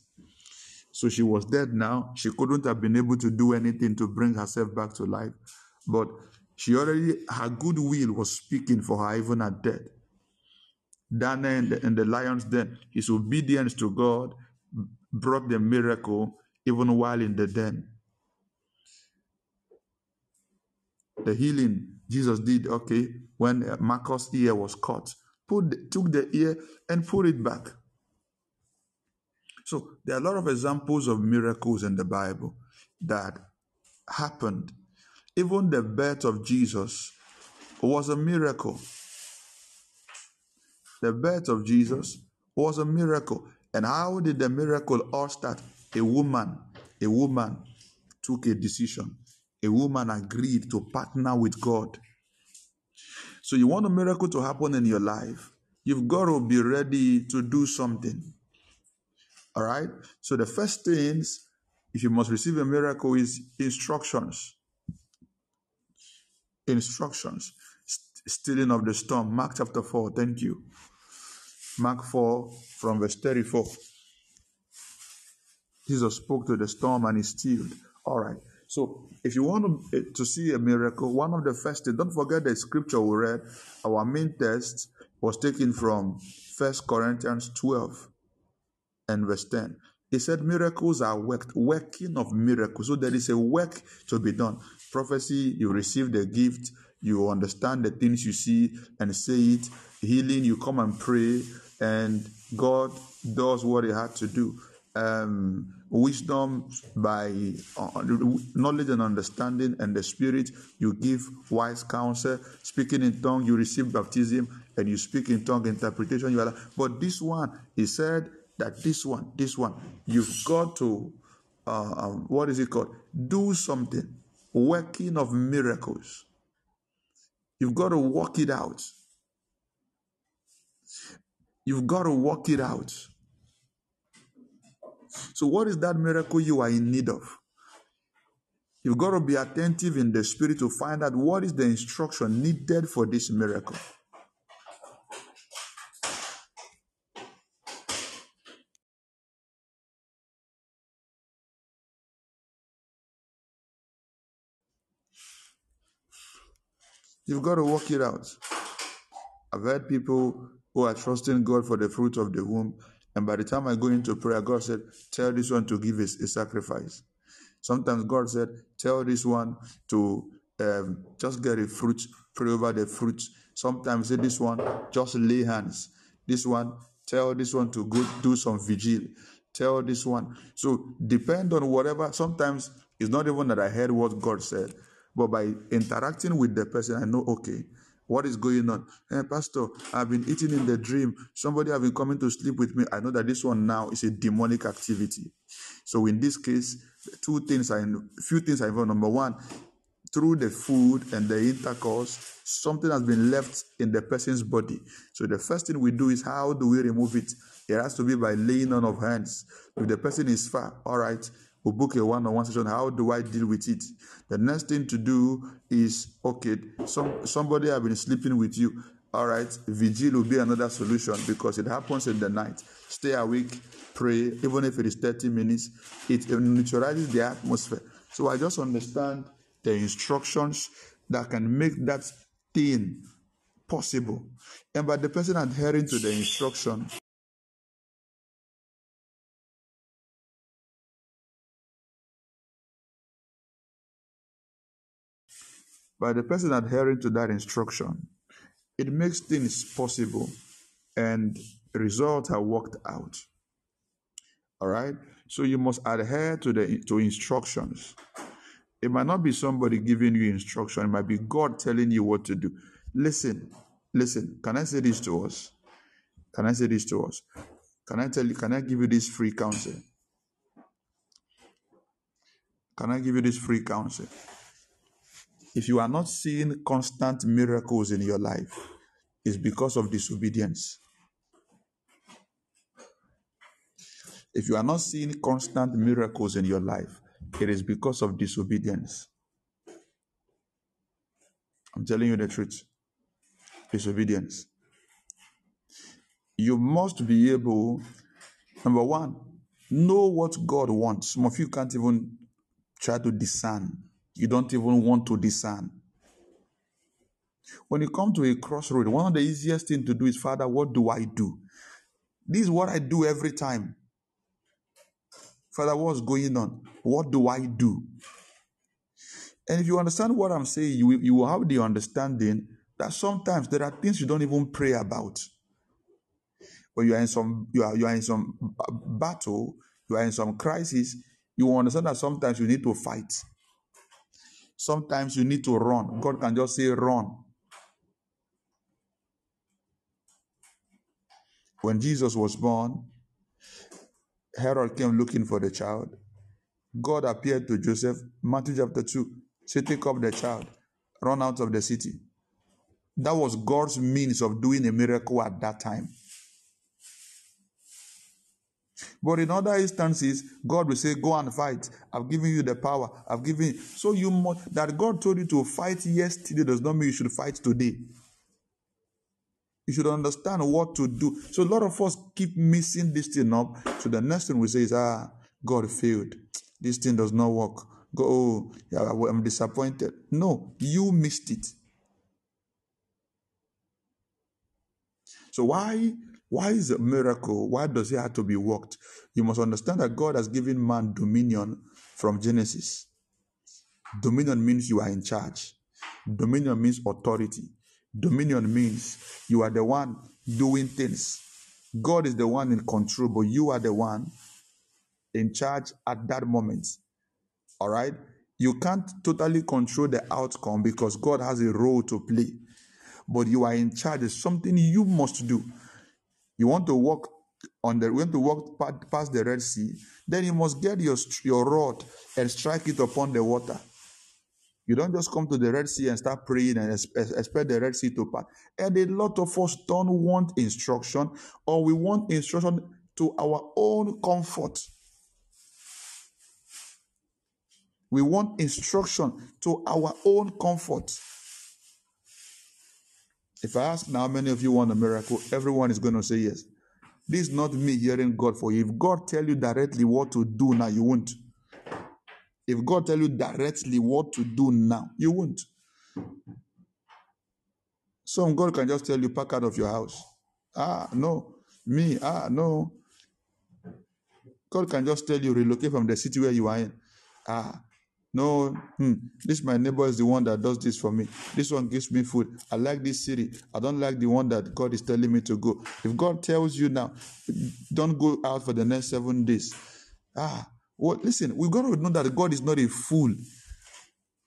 So she was dead now. She couldn't have been able to do anything to bring herself back to life. But she already, her goodwill was speaking for her even at death. Daniel in the, in the lion's den, his obedience to God brought the miracle even while in the den. The healing Jesus did, okay, when Marcus' ear was cut, put took the ear and put it back. So there are a lot of examples of miracles in the Bible that happened. Even the birth of Jesus was a miracle. The birth of Jesus was a miracle. And how did the miracle all start? A woman, a woman took a decision. A woman agreed to partner with God. So you want a miracle to happen in your life, you've got to be ready to do something. All right? So the first things, if you must receive a miracle, is instructions. Instructions. Stealing of the storm. Mark chapter 4. Thank you. Mark 4 from verse 34. Jesus spoke to the storm and he stilled. All right. So if you want to, to see a miracle, one of the first things, don't forget the scripture we read. Our main text was taken from First Corinthians 12 and verse 10. He said miracles are worked, working of miracles. So there is a work to be done. Prophecy, you receive the gift, you understand the things you see and say it. Healing, you come and pray, and God does what He had to do. Um, wisdom by uh, knowledge and understanding and the spirit you give wise counsel speaking in tongue you receive baptism and you speak in tongue interpretation you are but this one he said that this one this one you've got to uh, um, what is it called do something working of miracles you've got to work it out you've got to work it out so, what is that miracle you are in need of? You've got to be attentive in the spirit to find out what is the instruction needed for this miracle. You've got to work it out. I've heard people who are trusting God for the fruit of the womb and by the time I go into prayer, God said, Tell this one to give a, a sacrifice. Sometimes God said, Tell this one to um, just get a fruit, pray over the fruit. Sometimes say this one, just lay hands. This one, tell this one to go do some vigil. Tell this one. So depend on whatever. Sometimes it's not even that I heard what God said, but by interacting with the person, I know, okay, what is going on? Hey, Pastor, I've been eating in the dream. Somebody have been coming to sleep with me. I know that this one now is a demonic activity. So in this case, two things are in, few things are involved. Number one, through the food and the intercourse, something has been left in the person's body. So the first thing we do is how do we remove it? It has to be by laying on of hands. If the person is far, all right, we book a one-on-one session. How do I deal with it? The next thing to do is okay. Some somebody have been sleeping with you. All right, vigil will be another solution because it happens in the night. Stay awake, pray, even if it is 30 minutes. It neutralizes the atmosphere. So I just understand the instructions that can make that thing possible. And by the person adhering to the instruction, by the person adhering to that instruction, it makes things possible and results are worked out. All right? So you must adhere to the to instructions. It might not be somebody giving you instruction, it might be God telling you what to do. Listen, listen, can I say this to us? Can I say this to us? Can I tell you, can I give you this free counsel? Can I give you this free counsel? If you are not seeing constant miracles in your life, it's because of disobedience. If you are not seeing constant miracles in your life, it is because of disobedience. I'm telling you the truth. Disobedience. You must be able, number one, know what God wants. Some of you can't even try to discern you don't even want to discern. When you come to a crossroad, one of the easiest things to do is, Father, what do I do? This is what I do every time. Father, what's going on? What do I do? And if you understand what I'm saying, you, you will have the understanding that sometimes there are things you don't even pray about. When you are in some you are, you are in some battle, you are in some crisis, you understand that sometimes you need to fight. Sometimes you need to run. God can just say, run. When Jesus was born, Herod came looking for the child. God appeared to Joseph, Matthew chapter 2, say, Take up the child, run out of the city. That was God's means of doing a miracle at that time. But in other instances, God will say, Go and fight. I've given you the power. I've given you. So you must, that God told you to fight yesterday does not mean you should fight today. You should understand what to do. So a lot of us keep missing this thing up. So the next thing we say is, ah, God failed. This thing does not work. Go, oh, yeah, I'm disappointed. No, you missed it. So why why is a miracle? Why does it have to be worked? You must understand that God has given man dominion from Genesis. Dominion means you are in charge. Dominion means authority. Dominion means you are the one doing things. God is the one in control, but you are the one in charge at that moment. All right? You can't totally control the outcome because God has a role to play. But you are in charge. It's something you must do. You want to walk on the you want to walk past the Red Sea, then you must get your your rod and strike it upon the water. You don't just come to the Red Sea and start praying and expect the Red Sea to part. And a lot of us don't want instruction, or we want instruction to our own comfort. We want instruction to our own comfort. If I ask now many of you want a miracle, everyone is going to say yes. This is not me hearing God for you. If God tell you directly what to do now, you won't. If God tell you directly what to do now, you won't. Some God can just tell you, pack out of your house. Ah, no. Me, ah, no. God can just tell you, relocate from the city where you are in. Ah, no, hmm, this my neighbor is the one that does this for me. This one gives me food. I like this city. I don't like the one that God is telling me to go. If God tells you now, don't go out for the next seven days. Ah, what? Listen, we've got to know that God is not a fool.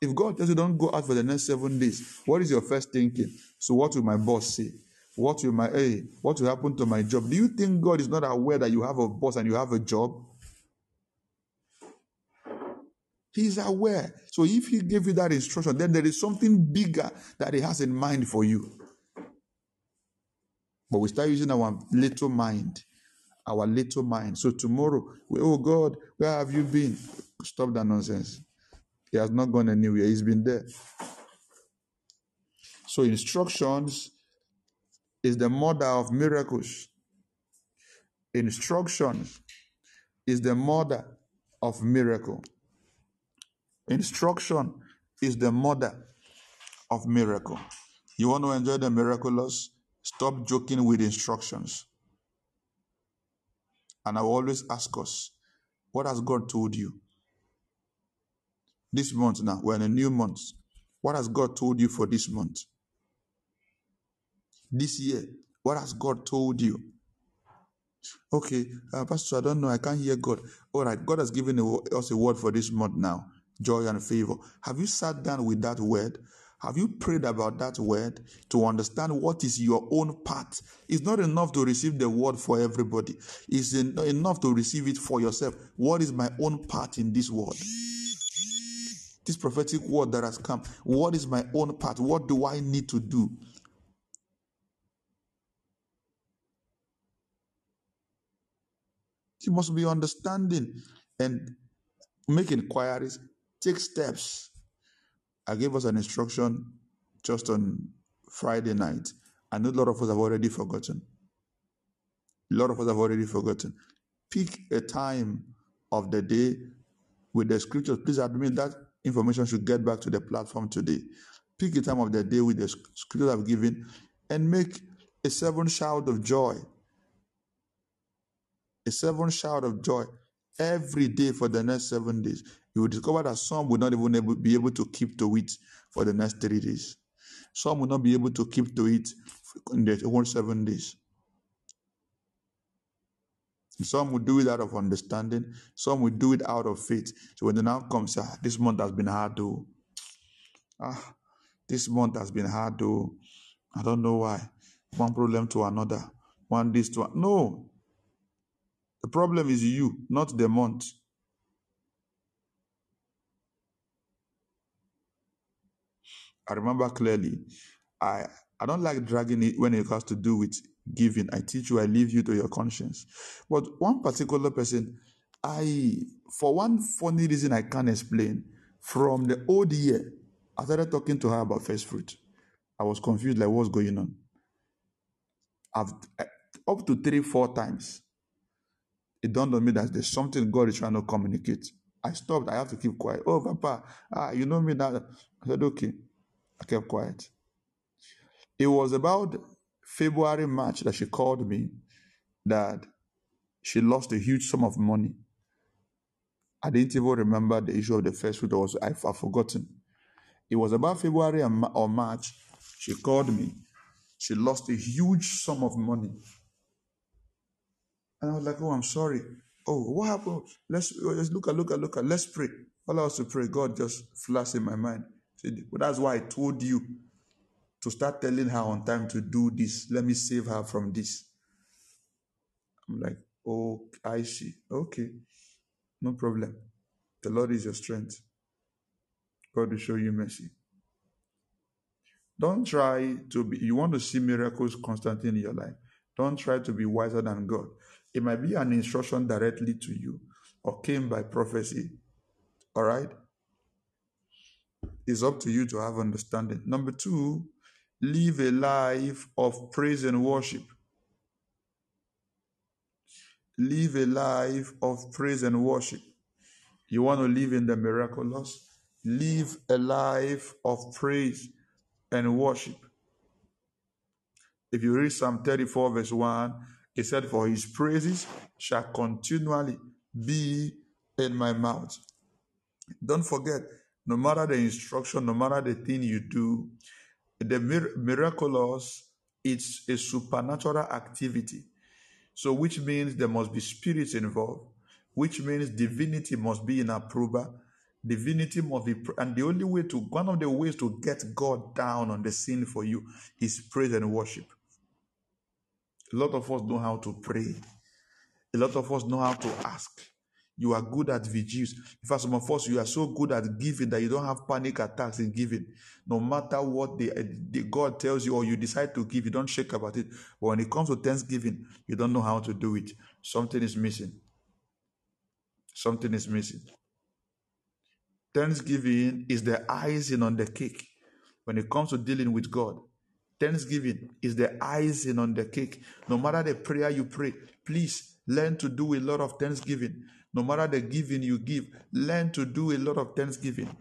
If God tells you don't go out for the next seven days, what is your first thinking? So, what will my boss say? What will my hey, what will happen to my job? Do you think God is not aware that you have a boss and you have a job? He's aware. So if he gave you that instruction, then there is something bigger that he has in mind for you. But we start using our little mind our little mind. So tomorrow, we, oh God, where have you been? Stop that nonsense. He has not gone anywhere. He's been there. So instructions is the mother of miracles. Instructions is the mother of miracle. Instruction is the mother of miracle. You want to enjoy the miraculous? Stop joking with instructions. And I always ask us, what has God told you? This month now, we're in a new month. What has God told you for this month? This year, what has God told you? Okay, uh, Pastor, I don't know. I can't hear God. All right, God has given us a word for this month now joy and favor. Have you sat down with that word? Have you prayed about that word to understand what is your own part? It's not enough to receive the word for everybody. It's enough to receive it for yourself. What is my own part in this word? This prophetic word that has come. What is my own part? What do I need to do? You must be understanding and make inquiries, take steps uh, I gave us an instruction just on Friday night. I know a lot of us have already forgotten. A lot of us have already forgotten. Pick a time of the day with the scriptures. Please admit that information should get back to the platform today. Pick a time of the day with the scriptures I've given and make a seven shout of joy. A seven shout of joy every day for the next seven days you will discover that some will not even able, be able to keep to it for the next three days. Some will not be able to keep to it in the whole seven days. Some will do it out of understanding. Some will do it out of faith. So when the now comes, ah, this month has been hard to. Ah, this month has been hard to. I don't know why. One problem to another. One this to one. no. The problem is you, not the month. I remember clearly. I I don't like dragging it when it has to do with giving. I teach you, I leave you to your conscience. But one particular person, I for one funny reason I can't explain, from the old year, I started talking to her about first fruit. I was confused, like what's going on. I've eh, up to three, four times. It dawned on me that there's something God is trying to communicate. I stopped. I have to keep quiet. Oh, Papa, ah, you know me now. I said, okay. I kept quiet. It was about February, March that she called me that she lost a huge sum of money. I didn't even remember the issue of the first week. Was I've, I've forgotten. It was about February or March. She called me. She lost a huge sum of money. And I was like, oh, I'm sorry. Oh, what happened? Let's, let's look at, look at, look at. Let's pray. All I was to pray, God just flashed in my mind. That's why I told you to start telling her on time to do this. Let me save her from this. I'm like, oh, I see. Okay, no problem. The Lord is your strength. God will show you mercy. Don't try to be, you want to see miracles constantly in your life. Don't try to be wiser than God. It might be an instruction directly to you or came by prophecy. All right? It's up to you to have understanding. Number two, live a life of praise and worship. Live a life of praise and worship. You want to live in the miraculous? Live a life of praise and worship. If you read Psalm 34, verse 1, it said, For his praises shall continually be in my mouth. Don't forget, no matter the instruction, no matter the thing you do, the mir- miraculous, it's a supernatural activity. So, which means there must be spirits involved, which means divinity must be in approval. Divinity must be, and the only way to, one of the ways to get God down on the scene for you is praise and worship. A lot of us know how to pray. A lot of us know how to ask. You are good at vigils. In fact, some of us, you are so good at giving that you don't have panic attacks in giving. No matter what the, eh, the God tells you or you decide to give, you don't shake about it. But when it comes to Thanksgiving, you don't know how to do it. Something is missing. Something is missing. Thanksgiving is the icing on the cake when it comes to dealing with God. Thanksgiving is the icing on the cake. No matter the prayer you pray, please learn to do a lot of thanksgiving. No matter the giving you give, learn to do a lot of thanksgiving.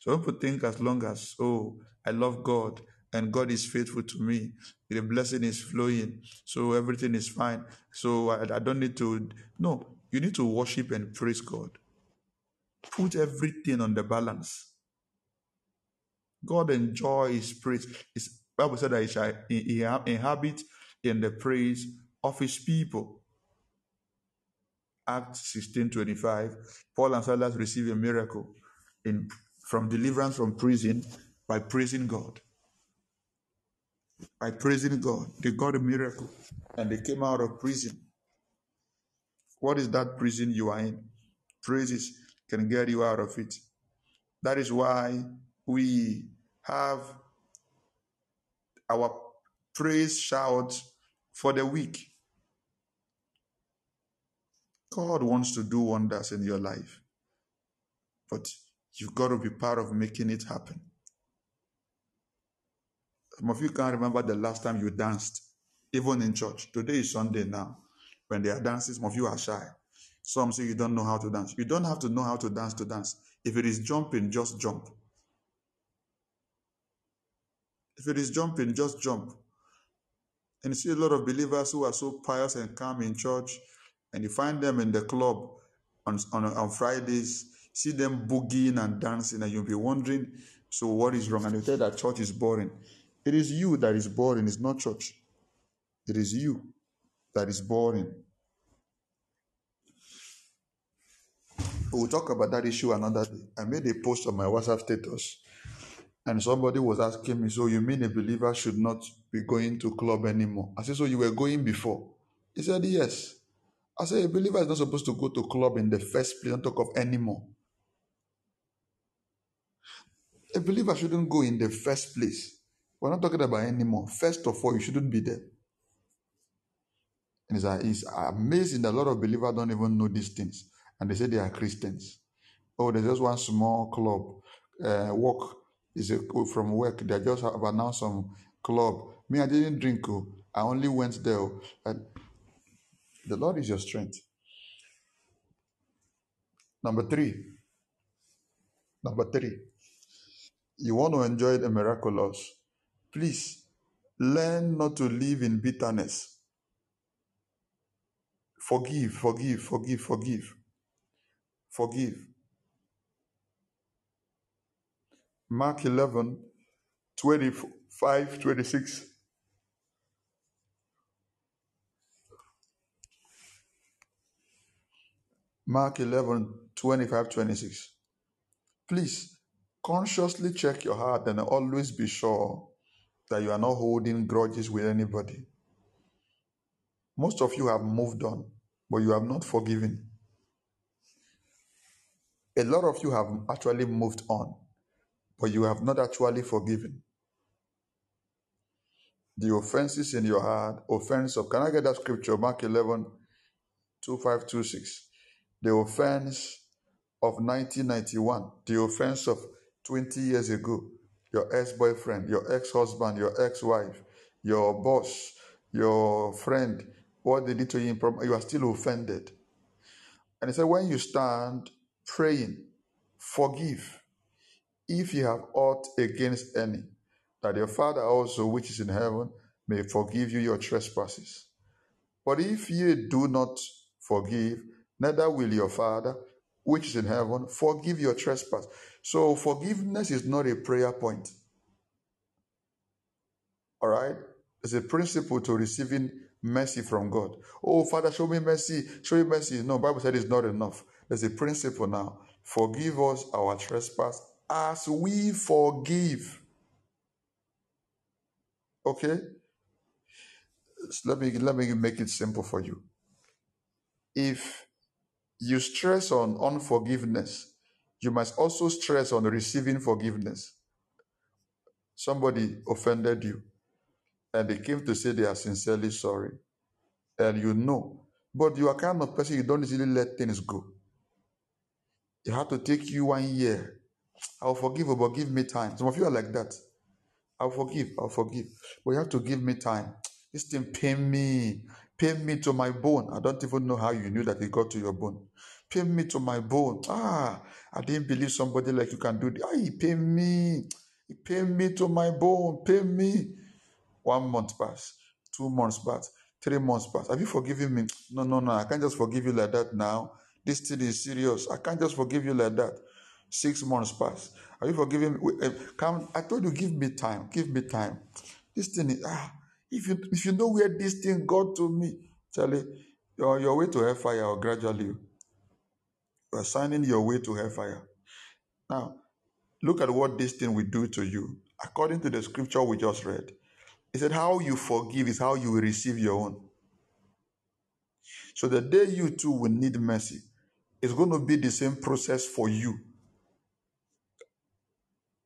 So people think as long as, oh, I love God and God is faithful to me, the blessing is flowing, so everything is fine. So I, I don't need to. No, you need to worship and praise God. Put everything on the balance. God enjoys praise. His Bible said that he shall inhabit in the praise of his people. Acts 16 25. Paul and Silas receive a miracle in, from deliverance from prison by praising God. By praising God. They got a miracle and they came out of prison. What is that prison you are in? Praises can get you out of it. That is why we have our praise shout for the week. God wants to do wonders in your life, but you've got to be part of making it happen. Some of you can't remember the last time you danced, even in church. Today is Sunday now. When they are dancing, some of you are shy. Some say you don't know how to dance. You don't have to know how to dance to dance. If it is jumping, just jump. If it is jumping, just jump. And you see a lot of believers who are so pious and calm in church, and you find them in the club on, on, on Fridays, see them boogieing and dancing, and you'll be wondering, so what is wrong? And you tell that church is boring. It is you that is boring, it's not church. It is you that is boring. We'll talk about that issue another day. I made a post on my WhatsApp status and somebody was asking me, So you mean a believer should not be going to club anymore? I said, So you were going before? He said, Yes. I say A believer is not supposed to go to club in the first place, don't talk of anymore. A believer shouldn't go in the first place. We're not talking about anymore. First of all, you shouldn't be there. And it's, it's amazing that a lot of believers don't even know these things. And they say they are Christians. Oh, there's just one small club, uh, walk It's a from work. They just have announced some club. Me, I didn't drink. Oh. I only went there. oh. And the Lord is your strength. Number three. Number three. You want to enjoy the miraculous. Please learn not to live in bitterness. Forgive, forgive, forgive, forgive, forgive. Mark 11, 25, 26. Mark 11, 25, 26. Please consciously check your heart and always be sure that you are not holding grudges with anybody. Most of you have moved on, but you have not forgiven. A lot of you have actually moved on, but you have not actually forgiven. The offenses in your heart, offense of, can I get that scripture? Mark 11, 25, 26. The offense of 1991, the offense of 20 years ago, your ex boyfriend, your ex husband, your ex wife, your boss, your friend, what they did to you, you are still offended. And he said, when you stand praying, forgive if you have aught against any, that your Father also, which is in heaven, may forgive you your trespasses. But if ye do not forgive, neither will your Father, which is in heaven, forgive your trespass. So forgiveness is not a prayer point. All right? It's a principle to receiving mercy from God. Oh, Father, show me mercy. Show me mercy. No, Bible said it's not enough. There's a principle now. Forgive us our trespass as we forgive. Okay? So let me let me make it simple for you. If you stress on unforgiveness, you must also stress on receiving forgiveness. Somebody offended you and they came to say they are sincerely sorry, and you know, but you are kind of person you don't easily let things go. It had to take you one year. I'll forgive you, but give me time. Some of you are like that. I'll forgive, I'll forgive. But you have to give me time. This thing pain me, pain me to my bone. I don't even know how you knew that it got to your bone. Pain me to my bone. Ah, I didn't believe somebody like you can do this. Ah, it pain me. He pain me to my bone. Pain me. One month pass, two months pass, three months pass. Have you forgiven me? No, no, no. I can't just forgive you like that now. This thing is serious. I can't just forgive you like that. Six months pass. Are you forgiving me? Eh, Come, I told you, give me time. Give me time. This thing is ah. If you if you know where this thing got to me, Charlie, your your way to hellfire or gradually oh. you are signing your way to hellfire. Now, look at what this thing will do to you. According to the scripture we just read, it said, How you forgive is how you will receive your own. So the day you too will need mercy, it's going to be the same process for you.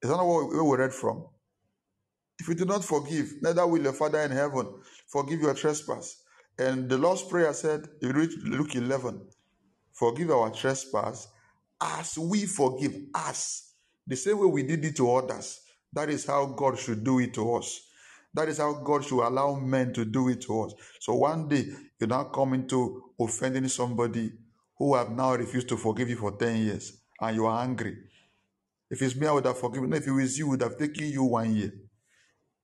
Is that not where we read from? If you do not forgive, neither will your Father in heaven forgive your trespass. And the Lord's Prayer said, if you read Luke 11, forgive our trespass as we forgive us. The same way we did it to others. That is how God should do it to us. That is how God should allow men to do it to us. So one day you now come into offending somebody who have now refused to forgive you for 10 years and you are angry. If it's me, I would have forgiven. If it was you, would have taken you one year.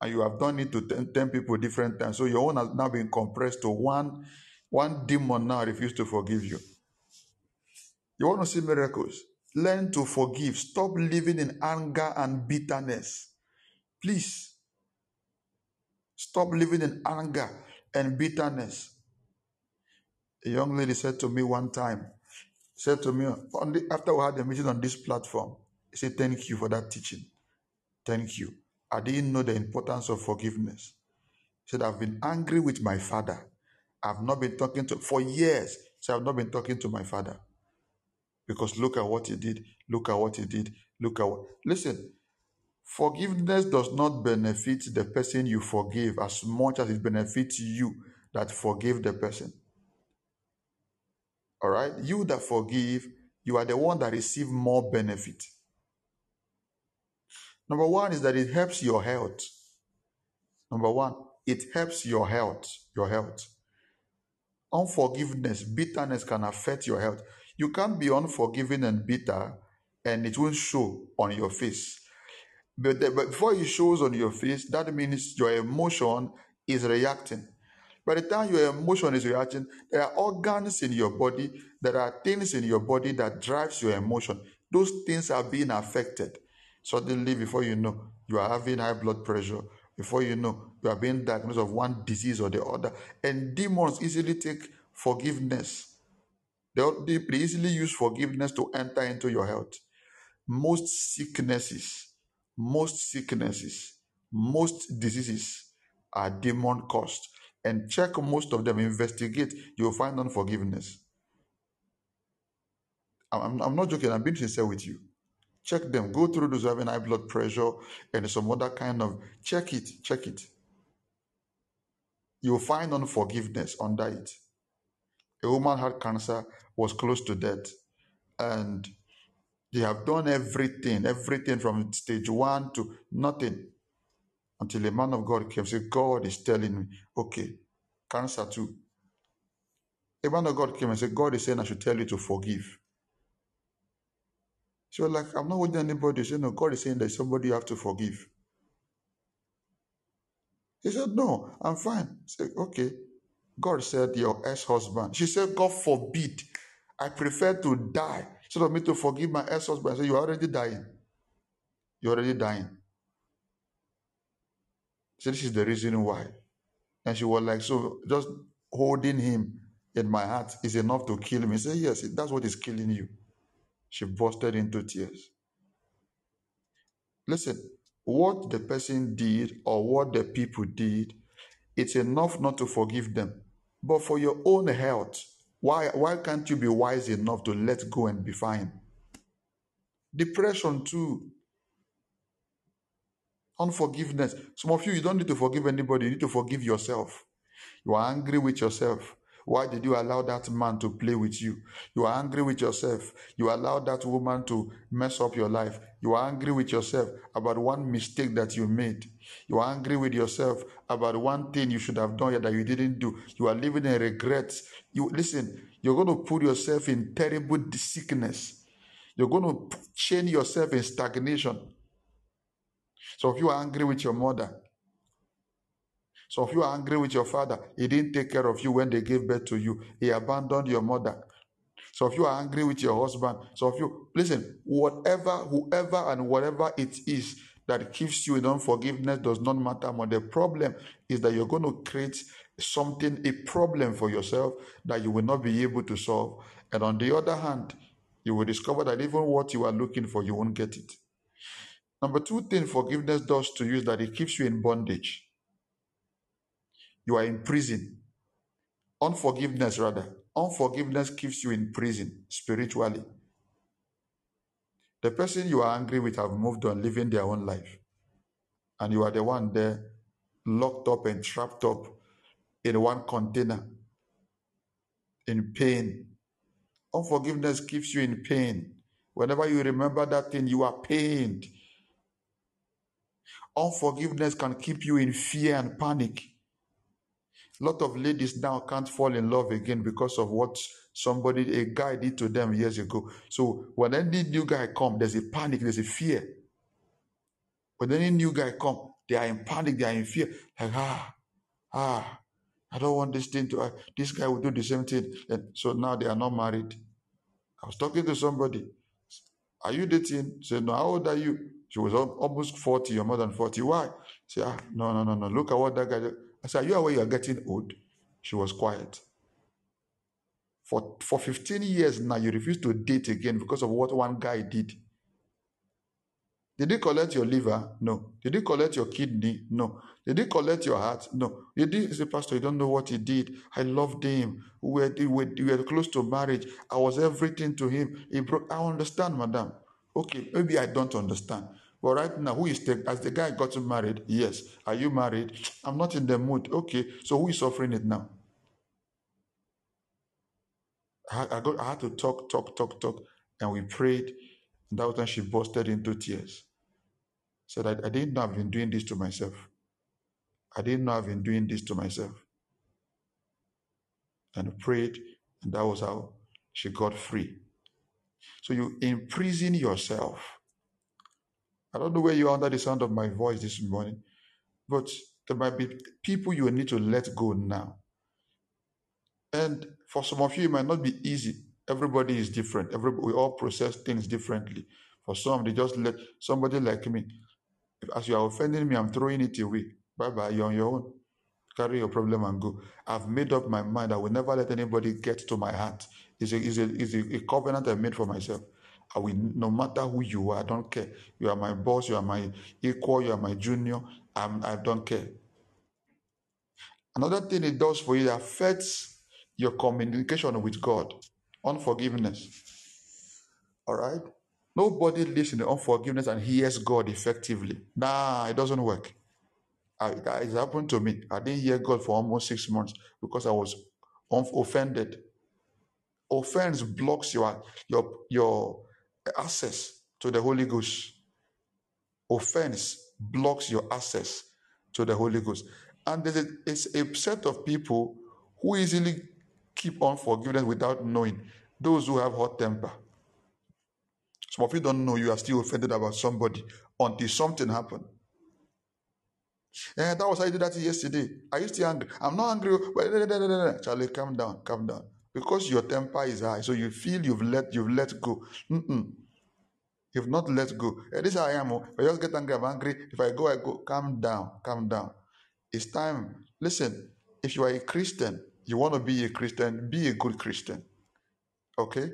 And you have done it to 10, 10 people different times. So your own has now been compressed to one. One demon now refused to forgive you. You want to see miracles? Learn to forgive. Stop living in anger and bitterness. Please. Stop living in anger and bitterness. A young lady said to me one time, said to me the, after we had a meeting on this platform, he said, Thank you for that teaching. Thank you. I didn't know the importance of forgiveness. He said, I've been angry with my father. I've not been talking to for years. So I've not been talking to my father. Because look at what he did. Look at what he did. Look at what listen. Forgiveness does not benefit the person you forgive as much as it benefits you that forgive the person. All right? You that forgive, you are the one that receive more benefit. Number one is that it helps your health. Number one, it helps your health. Your health. Unforgiveness, bitterness can affect your health. You can't be unforgiving and bitter and it won't show on your face. But, the, but before it shows on your face, that means your emotion is reacting. By the time your emotion is reacting, there are organs in your body, there are things in your body that drives your emotion. Those things are being affected. Suddenly, before you know, you are having high blood pressure. Before you know, you are being diagnosed of one disease or the other. And demons easily take forgiveness. They, they easily use forgiveness to enter into your health. Most sicknesses, most sicknesses, most diseases are demon caused. And check most of them, investigate, you'll find unforgiveness. I'm, I'm not joking, I'm being sincere with you. Check them. Go through those having high blood pressure and some other kind of check it, check it. You'll find unforgiveness under it. A woman had cancer, was close to death, and they have done everything, everything from stage one to nothing. Until a man of God came, said, God is telling me, okay, cancer too. A man of God came and said, God is saying I should tell you to forgive. She was like, I'm not with anybody. She said, No, God is saying there's somebody you have to forgive. He said, No, I'm fine. Said, Okay. God said, Your ex husband. She said, God forbid. I prefer to die instead of me to forgive my ex husband. I said, You're already dying. You're already dying. So this is the reason why. And she was like, So just holding him in my heart is enough to kill me. Said, Yes, that's what is killing you. She busted into tears. Listen, what the person did or what the people did, it's enough not to forgive them. But for your own health, why, why can't you be wise enough to let go and be fine? Depression, too. Unforgiveness. Some of you, you don't need to forgive anybody, you need to forgive yourself. You are angry with yourself. Why did you allow that man to play with you? You are angry with yourself. You allowed that woman to mess up your life. You are angry with yourself about one mistake that you made. You are angry with yourself about one thing you should have done that you didn't do. You are living in regrets. You listen, you're going to put yourself in terrible sickness. You're going to chain yourself in stagnation. So if you are angry with your mother, some of you are angry with your father. He didn't take care of you when they gave birth to you. He abandoned your mother. Some of you are angry with your husband. Some of you, listen, whatever, whoever, and whatever it is that keeps you in unforgiveness does not matter more. The problem is that you're going to create something, a problem for yourself that you will not be able to solve. And on the other hand, you will discover that even what you are looking for, you won't get it. Number two thing forgiveness does to you is that it keeps you in bondage you are in prison. Unforgiveness, rather. Unforgiveness keeps you in prison spiritually. The person you are angry with have moved on, living their own life. And you are the one there, locked up and trapped up in one container, in pain. Unforgiveness keeps you in pain. Whenever you remember that thing, you are pained. Unforgiveness can keep you in fear and panic. Lot of ladies now can't fall in love again because of what somebody, a guy did to them years ago. So when any new guy come, there's a panic, there's a fear. When any new guy come, they are in panic, they are in fear. Like, ah, ah, I don't want this thing to, uh, this guy will do the same thing. And so now they are not married. I was talking to somebody. Are you dating? Say, no, how old are you? She was almost 40 or more than 40. Why? Say, ah, no, no, no, no. Look at what that guy did. I said, Are you aware you are getting old? She was quiet. For, for 15 years now, you refuse to date again because of what one guy did. Did he collect your liver? No. Did he collect your kidney? No. Did he collect your heart? No. Did say, Pastor, you don't know what he did. I loved him. We were, we were, we were close to marriage. I was everything to him. He broke. I understand, madam. Okay, maybe I don't understand. But right now, who is the, as the guy got married? Yes. Are you married? I'm not in the mood. Okay. So who is suffering it now? I, I, got, I had to talk, talk, talk, talk. And we prayed. And that was when she busted into tears. Said, I, I didn't know I've been doing this to myself. I didn't know I've been doing this to myself. And prayed, and that was how she got free. So you imprison yourself. I don't know where you are under the sound of my voice this morning, but there might be people you need to let go now. And for some of you, it might not be easy. Everybody is different. Everybody, we all process things differently. For some, they just let somebody like me. As you are offending me, I'm throwing it away. Bye bye. You're on your own. Carry your problem and go. I've made up my mind. I will never let anybody get to my heart. It's a, it's a, it's a covenant I made for myself. I will, no matter who you are, I don't care. You are my boss. You are my equal. You are my junior. I'm, I don't care. Another thing it does for you, it affects your communication with God. Unforgiveness. All right? Nobody lives in the unforgiveness and hears God effectively. Nah, it doesn't work. I, it happened to me. I didn't hear God for almost six months because I was offended. Offense blocks your your your access to the Holy Ghost. Offense blocks your access to the Holy Ghost. And there's a, it's a set of people who easily keep on forgiveness without knowing. Those who have hot temper. Some of you don't know you are still offended about somebody until something happened. Yeah, that was how I did that yesterday. Are you still angry? I'm not angry. Charlie, calm down, calm down. Because your temper is high, so you feel you've let you've let go. Mm-mm. You've not let go. Eh, this I am. oh. If I just get angry, I'm angry. If I go, I go. Calm down, calm down. It's time. Listen, if you are a Christian, you want to be a Christian, be a good Christian. Okay?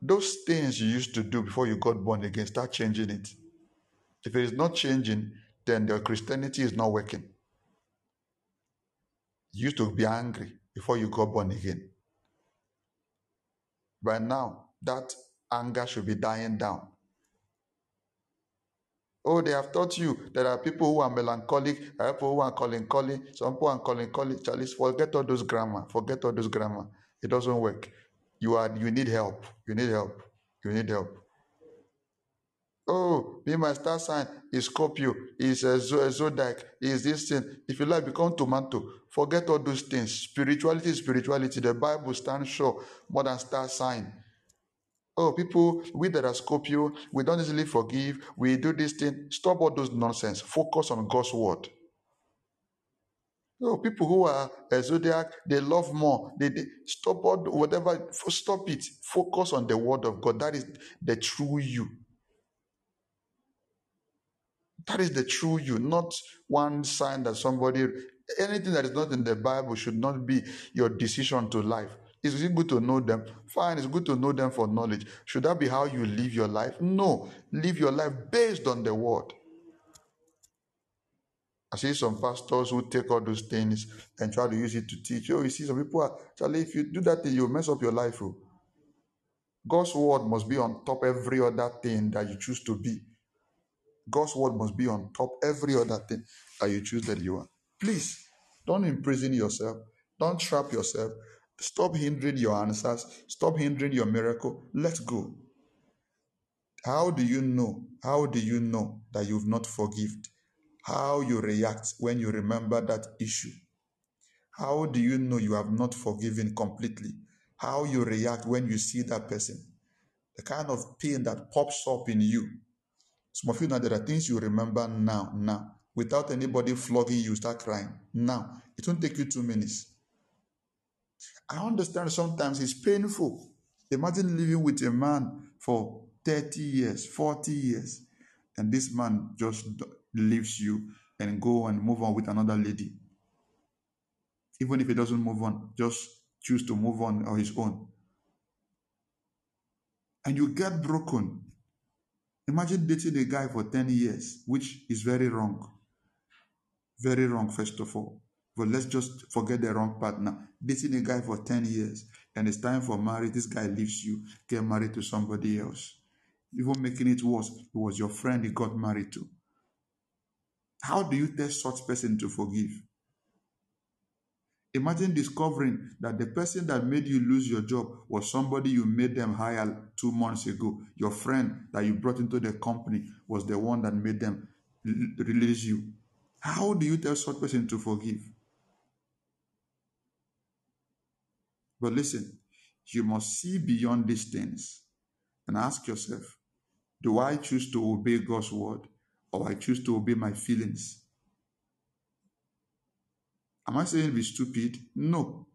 Those things you used to do before you got born again, start changing it. If it is not changing, then your Christianity is not working. You used to be angry before you got born again. By now, that anger should be dying down. Oh, they have taught you there are people who are melancholic, are people who are melancholy, some people are melancholic. Charlie, forget all those grammar. Forget all those grammar. It doesn't work. You are you need help. You need help. You need help. Oh, be my star sign is Scorpio, is a, a zodiac, is this thing. If you like, become tomato. Forget all those things. Spirituality spirituality. The Bible stands sure more than star sign. Oh, people, we that are Scorpio, we don't easily forgive. We do this thing. Stop all those nonsense. Focus on God's word. Oh, people who are a zodiac, they love more. They, they stop all whatever. Stop it. Focus on the word of God. That is the true you. That is the true you, not one sign that somebody, anything that is not in the Bible should not be your decision to life. Is it good to know them? Fine, it's good to know them for knowledge. Should that be how you live your life? No. Live your life based on the word. I see some pastors who take all those things and try to use it to teach. Oh, you see, some people are, Charlie, if you do that thing, you'll mess up your life. Oh. God's word must be on top every other thing that you choose to be. God's word must be on top every other thing that you choose that you are. Please don't imprison yourself. Don't trap yourself. Stop hindering your answers. Stop hindering your miracle. Let go. How do you know? How do you know that you've not forgiven? How you react when you remember that issue? How do you know you have not forgiven completely? How you react when you see that person? The kind of pain that pops up in you. Some of you now, there are things you remember now, now. Without anybody flogging you, start crying. Now. It won't take you two minutes. I understand sometimes it's painful. Imagine living with a man for 30 years, 40 years, and this man just leaves you and go and move on with another lady. Even if he doesn't move on, just choose to move on on his own. And you get broken. Imagine dating a guy for 10 years, which is very wrong. Very wrong, first of all. But let's just forget the wrong partner. Dating a guy for 10 years, and it's time for marriage. This guy leaves you, get married to somebody else. Even making it worse, it was your friend he got married to. How do you tell such person to forgive? Imagine discovering that the person that made you lose your job was somebody you made them hire two months ago. Your friend that you brought into the company was the one that made them release you. How do you tell such person to forgive? But listen, you must see beyond these things and ask yourself, do I choose to obey God's word or I choose to obey my feelings? Am I saying be stupid? No.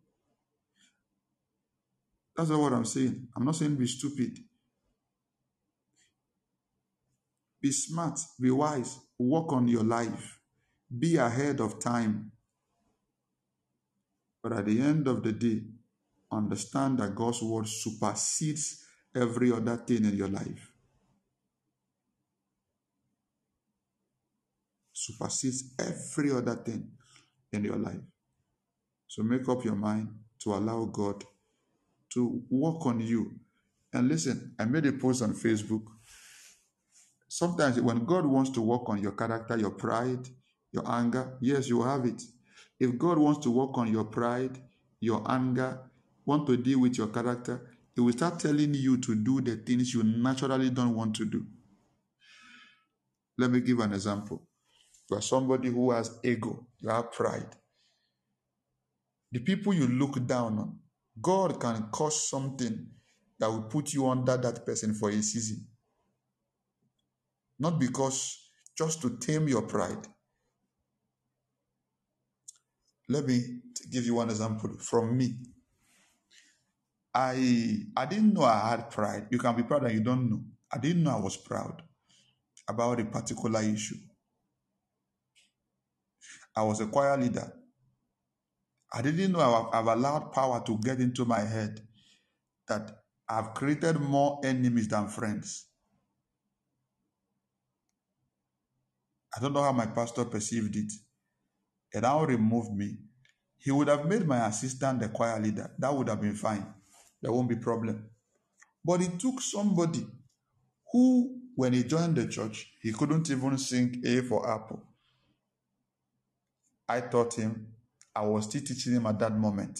That's not what I'm saying. I'm not saying be stupid. Be smart, be wise, work on your life, be ahead of time. But at the end of the day, understand that God's word supersedes every other thing in your life. Supersedes every other thing in your life. So make up your mind to allow God to work on you. And listen, I made a post on Facebook. Sometimes when God wants to work on your character, your pride, your anger, yes, you have it. If God wants to work on your pride, your anger, want to deal with your character, He will start telling you to do the things you naturally don't want to do. Let me give an example. You are somebody who has ego, you have pride. The people you look down on, God can cause something that will put you under that person for a season. Not because just to tame your pride. Let me give you one example from me. I I didn't know I had pride. You can be proud and you don't know. I didn't know I was proud about a particular issue. I was a choir leader. I didn't know I've, I've allowed power to get into my head that I've created more enemies than friends. I don't know how my pastor perceived it. He now removed me. He would have made my assistant the choir leader. That would have been fine. There won't be problem. But it took somebody who, when he joined the church, he couldn't even sing A for apple. I taught him. I was still teaching him at that moment.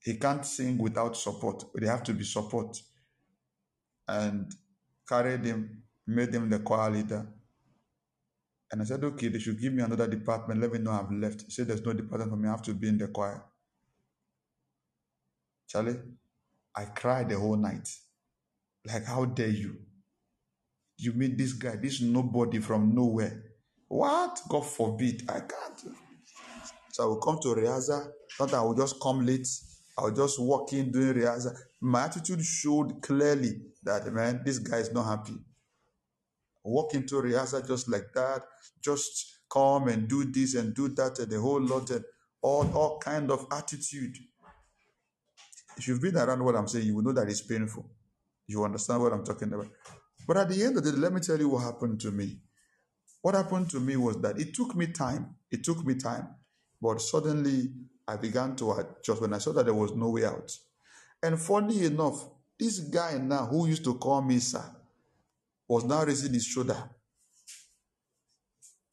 He can't sing without support. They have to be support. And carried him, made him the choir leader. And I said, okay, they should give me another department. Let me know I've left. He said, there's no department for me. I have to be in the choir. Charlie, I cried the whole night. Like, how dare you? You meet this guy, this nobody from nowhere. What? God forbid. I can't. So I will come to. Not that I will just come late. I will just walk in doing Riaza. My attitude showed clearly that, man, this guy is not happy. Walk into Riaza just like that. Just come and do this and do that and the whole lot and all, all kind of attitude. If you've been around what I'm saying, you will know that it's painful. You understand what I'm talking about. But at the end of the day, let me tell you what happened to me. What happened to me was that it took me time. It took me time. But suddenly I began to adjust when I saw that there was no way out. And funny enough, this guy now who used to call me sir was now raising his shoulder.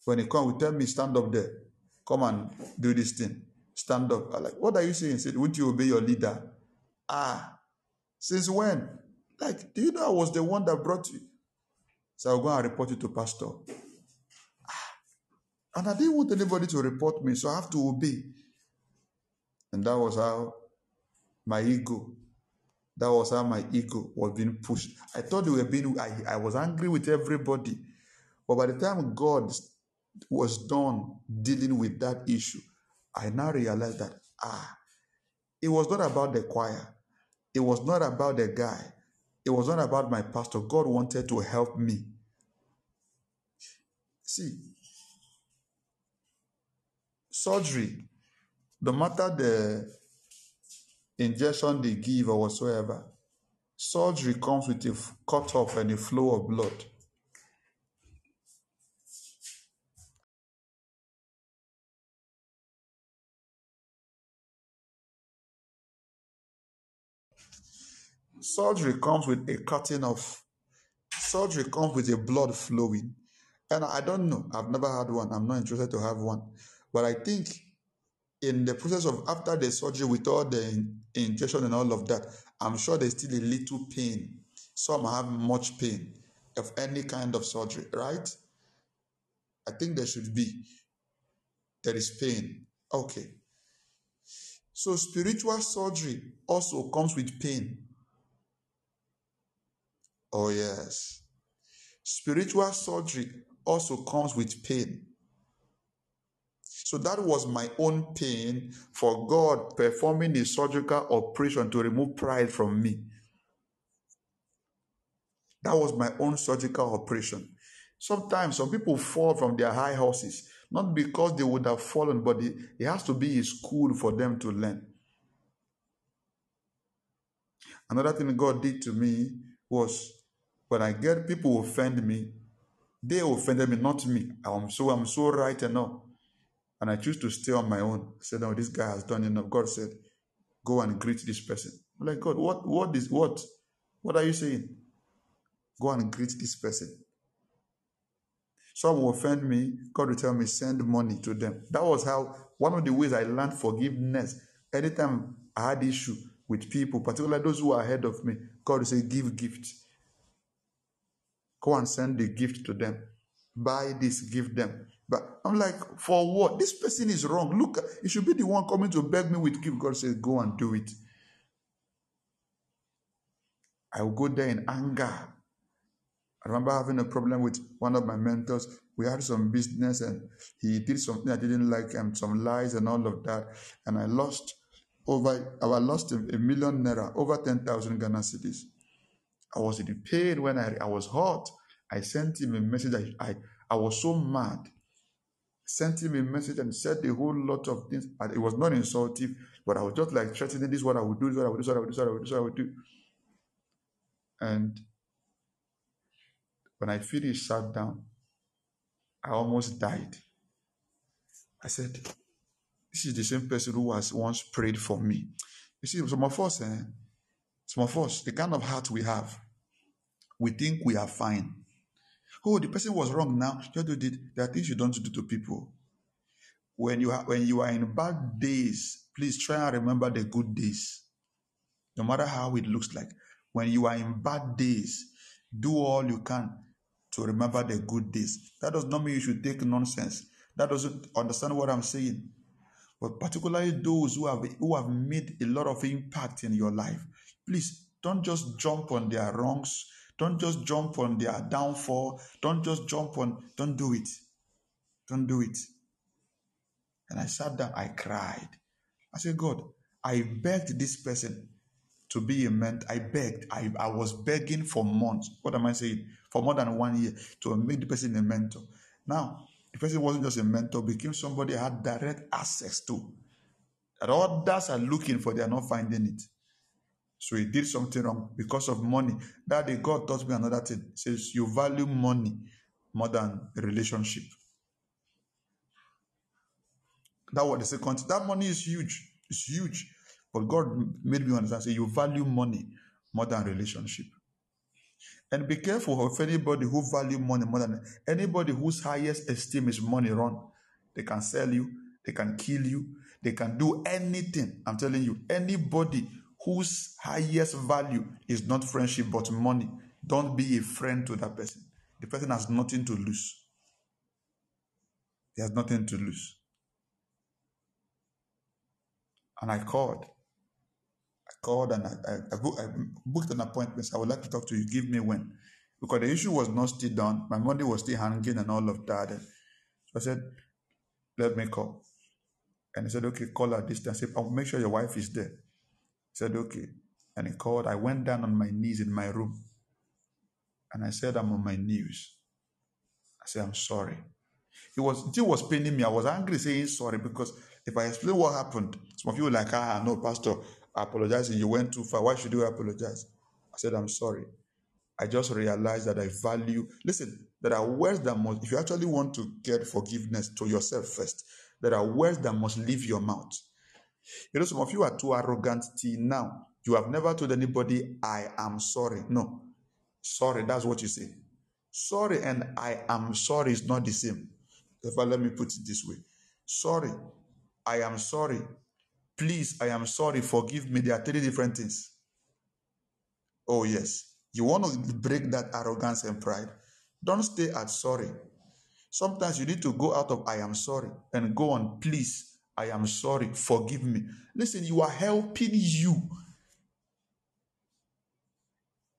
When he come, he tell me, stand up there. Come and do this thing. Stand up. I like, what are you saying? He said, won't you obey your leader? Ah, since when? Like, do you know I was the one that brought you? So I'll go and report you to pastor. Ah, and I didn't want anybody to report me, so I have to obey. And that was how my ego, that was how my ego was being pushed. I thought they were being, I, I was angry with everybody. But by the time God was done dealing with that issue, I now realized that, ah, it was not about the choir. It was not about the guy. It was not about my pastor. God wanted to help me. See, surgery, no matter the injection they give or whatsoever, surgery comes with a cut off and a flow of blood. Surgery comes with a cutting off. Surgery comes with a blood flowing. And I don't know. I've never had one. I'm not interested to have one. But I think in the process of after the surgery with all the injection and all of that, I'm sure there's still a little pain. Some have much pain of any kind of surgery, right? I think there should be. There is pain. Okay. So spiritual surgery also comes with pain. Oh, yes. Spiritual surgery also comes with pain. So that was my own pain for God performing a surgical operation to remove pride from me. That was my own surgical operation. Sometimes some people fall from their high horses, not because they would have fallen, but it, has to be a school for them to learn. Another thing God did to me was when I get people offend me, they offended me, not me. I'm so I'm so right enough. And I choose to stay on my own. I said, No, this guy has done enough. God said, Go and greet this person. I'm like, God, what what is what? What are you saying? Go and greet this person. Some will offend me. God will tell me, send money to them. That was how one of the ways I learned forgiveness. Anytime I had issue with people, particularly those who are ahead of me, God will say, give gift. Go and send the gift to them. Buy this, give them. But I'm like, for what? This person is wrong. Look, it should be the one coming to beg me with gift. God says, go and do it. I will go there in anger. I remember having a problem with one of my mentors. We had some business and he did something I didn't like and some lies and all of that. And I lost over, I lost a, million naira, over 10,000 Ghana cedis. I was in pain when I, I was hurt. I sent him a message. I, I, I was so mad. Sent him a message and said a whole lot of things. And it was not insultive, but I was just like threatening this is what I would do, this is what I would do, this is what I would do, this is what I would do, what I would do. And when I finished, sat down, I almost died. I said, This is the same person who has once prayed for me. You see, some of us, eh, some of us, the kind of heart we have, we think we are fine. Oh, the person was wrong now. Just do it. There are things you don't do to people. When you are when you are in bad days, please try and remember the good days. No matter how it looks like. When you are in bad days, do all you can to remember the good days. That does not mean you should take nonsense. That doesn't understand what I'm saying. But particularly those who have who have made a lot of impact in your life, please don't just jump on their wrongs. Don't just jump on their downfall. Don't just jump on. Don't do it. Don't do it. And I sat down. I cried. I said, God, I begged this person to be a mentor. I begged. I, I was begging for months. What am I saying? For more than one year to make the person a mentor. Now, the person wasn't just a mentor, became somebody I had direct access to. That others are looking for, they are not finding it. So he did something wrong because of money. That day, God taught me another thing. He says, You value money more than relationship. That was the second. That money is huge. It's huge. But God made me understand. Say, you value money more than relationship. And be careful of anybody who value money more than anybody whose highest esteem is money run. They can sell you, they can kill you, they can do anything. I'm telling you, anybody whose highest value is not friendship but money, don't be a friend to that person. The person has nothing to lose. He has nothing to lose. And I called. I called and I, I, I, book, I booked an appointment. I would like to talk to you. Give me when. Because the issue was not still done. My money was still hanging and all of that. And so I said, let me call. And he said, okay, call her this time. I said, I'll make sure your wife is there. He said, okay. And he called. I went down on my knees in my room. And I said, I'm on my knees. I said, I'm sorry. It was it was paining me. I was angry saying sorry because if I explain what happened, some of you were like, ah, no, Pastor, I apologize you went too far. Why should you apologize? I said, I'm sorry. I just realized that I value, listen, there are words that must, if you actually want to get forgiveness to yourself first, there are words that must leave your mouth. You know, some of you are too arrogant till now. You have never told anybody, I am sorry. No. Sorry, that's what you say. Sorry and I am sorry is not the same. If I let me put it this way. Sorry, I am sorry. Please, I am sorry. Forgive me. There are three different things. Oh, yes. You want to break that arrogance and pride. Don't stay at sorry. Sometimes you need to go out of I am sorry and go on, please, I am sorry, forgive me. Listen, you are helping you.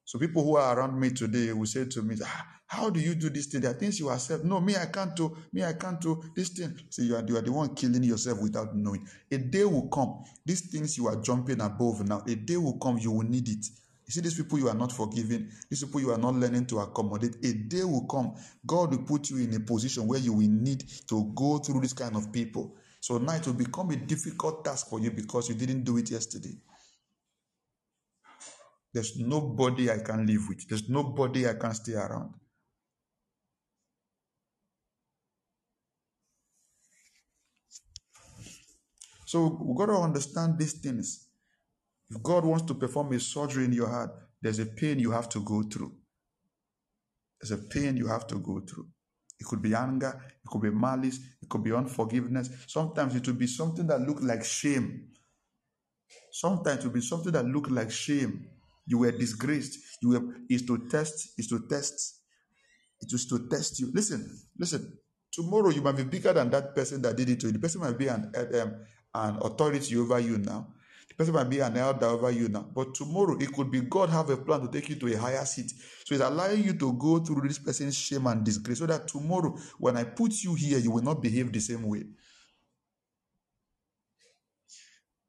So people who are around me today will say to me, ah, how do you do this thing? There are things you accept. No, me, I can't do. Me, I can't do this thing. See, you are, you are the one killing yourself without knowing. A day will come. These things you are jumping above now, a day will come, you will need it. You see, these people you are not forgiving, these people you are not learning to accommodate. A day will come, God will put you in a position where you will need to go through this kind of people. So now it will become a difficult task for you because you didn't do it yesterday. There's nobody I can live with. There's nobody I can stay around. So we've got to understand these things. If God wants to perform a surgery in your heart, there's a pain you have to go through. There's a pain you have to go through. It could be anger, it could be malice, could be unforgiveness. Sometimes it will be something that looked like shame. Sometimes it will be something that looked like shame. You were disgraced. You were is to test, is to test. It was to test you. Listen, listen. Tomorrow you might be bigger than that person that did it to you. The person might be an um, an authority over you now. Person might be an elder over you now. But tomorrow it could be God have a plan to take you to a higher seat. So it's allowing you to go through this person's shame and disgrace so that tomorrow when I put you here, you will not behave the same way.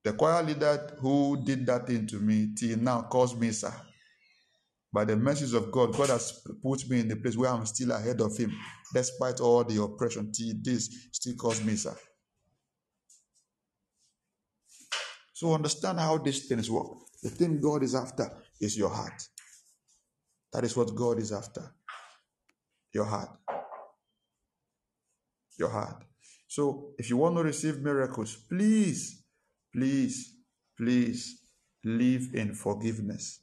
The choir leader who did that thing to me till now calls me sir. By the mercies of God, God has put me in the place where I'm still ahead of Him, despite all the oppression. Till this, still calls me sir. So understand how these things work. The thing God is after is your heart. That is what God is after. Your heart. Your heart. So if you want to receive miracles, please, please, please live in forgiveness.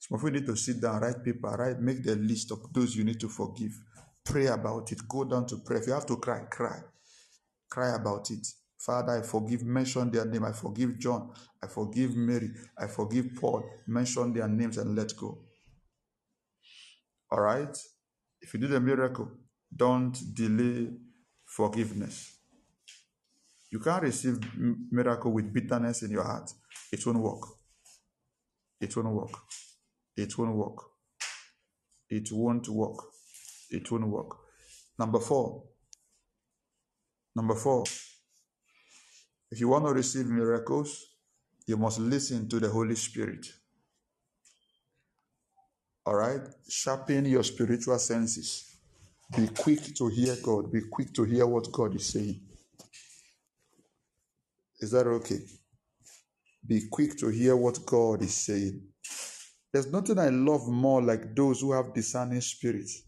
Some of you need to sit down, write paper, write, make the list of those you need to forgive. Pray about it. Go down to pray. If you have to cry, cry. Cry about it. Father, I forgive, mention their name. I forgive John. I forgive Mary. I forgive Paul. Mention their names and let go. All right? If you do the miracle, don't delay forgiveness. You can't receive miracle with bitterness in your heart. It won't work. It won't work. It won't work. It won't work. It won't work. Number four. Number four. If you want to receive miracles, you must listen to the Holy Spirit. All right? Sharpen your spiritual senses. Be quick to hear God. Be quick to hear what God is saying. Is that okay? Be quick to hear what God is saying. There's nothing I love more like those who have discerning spirits.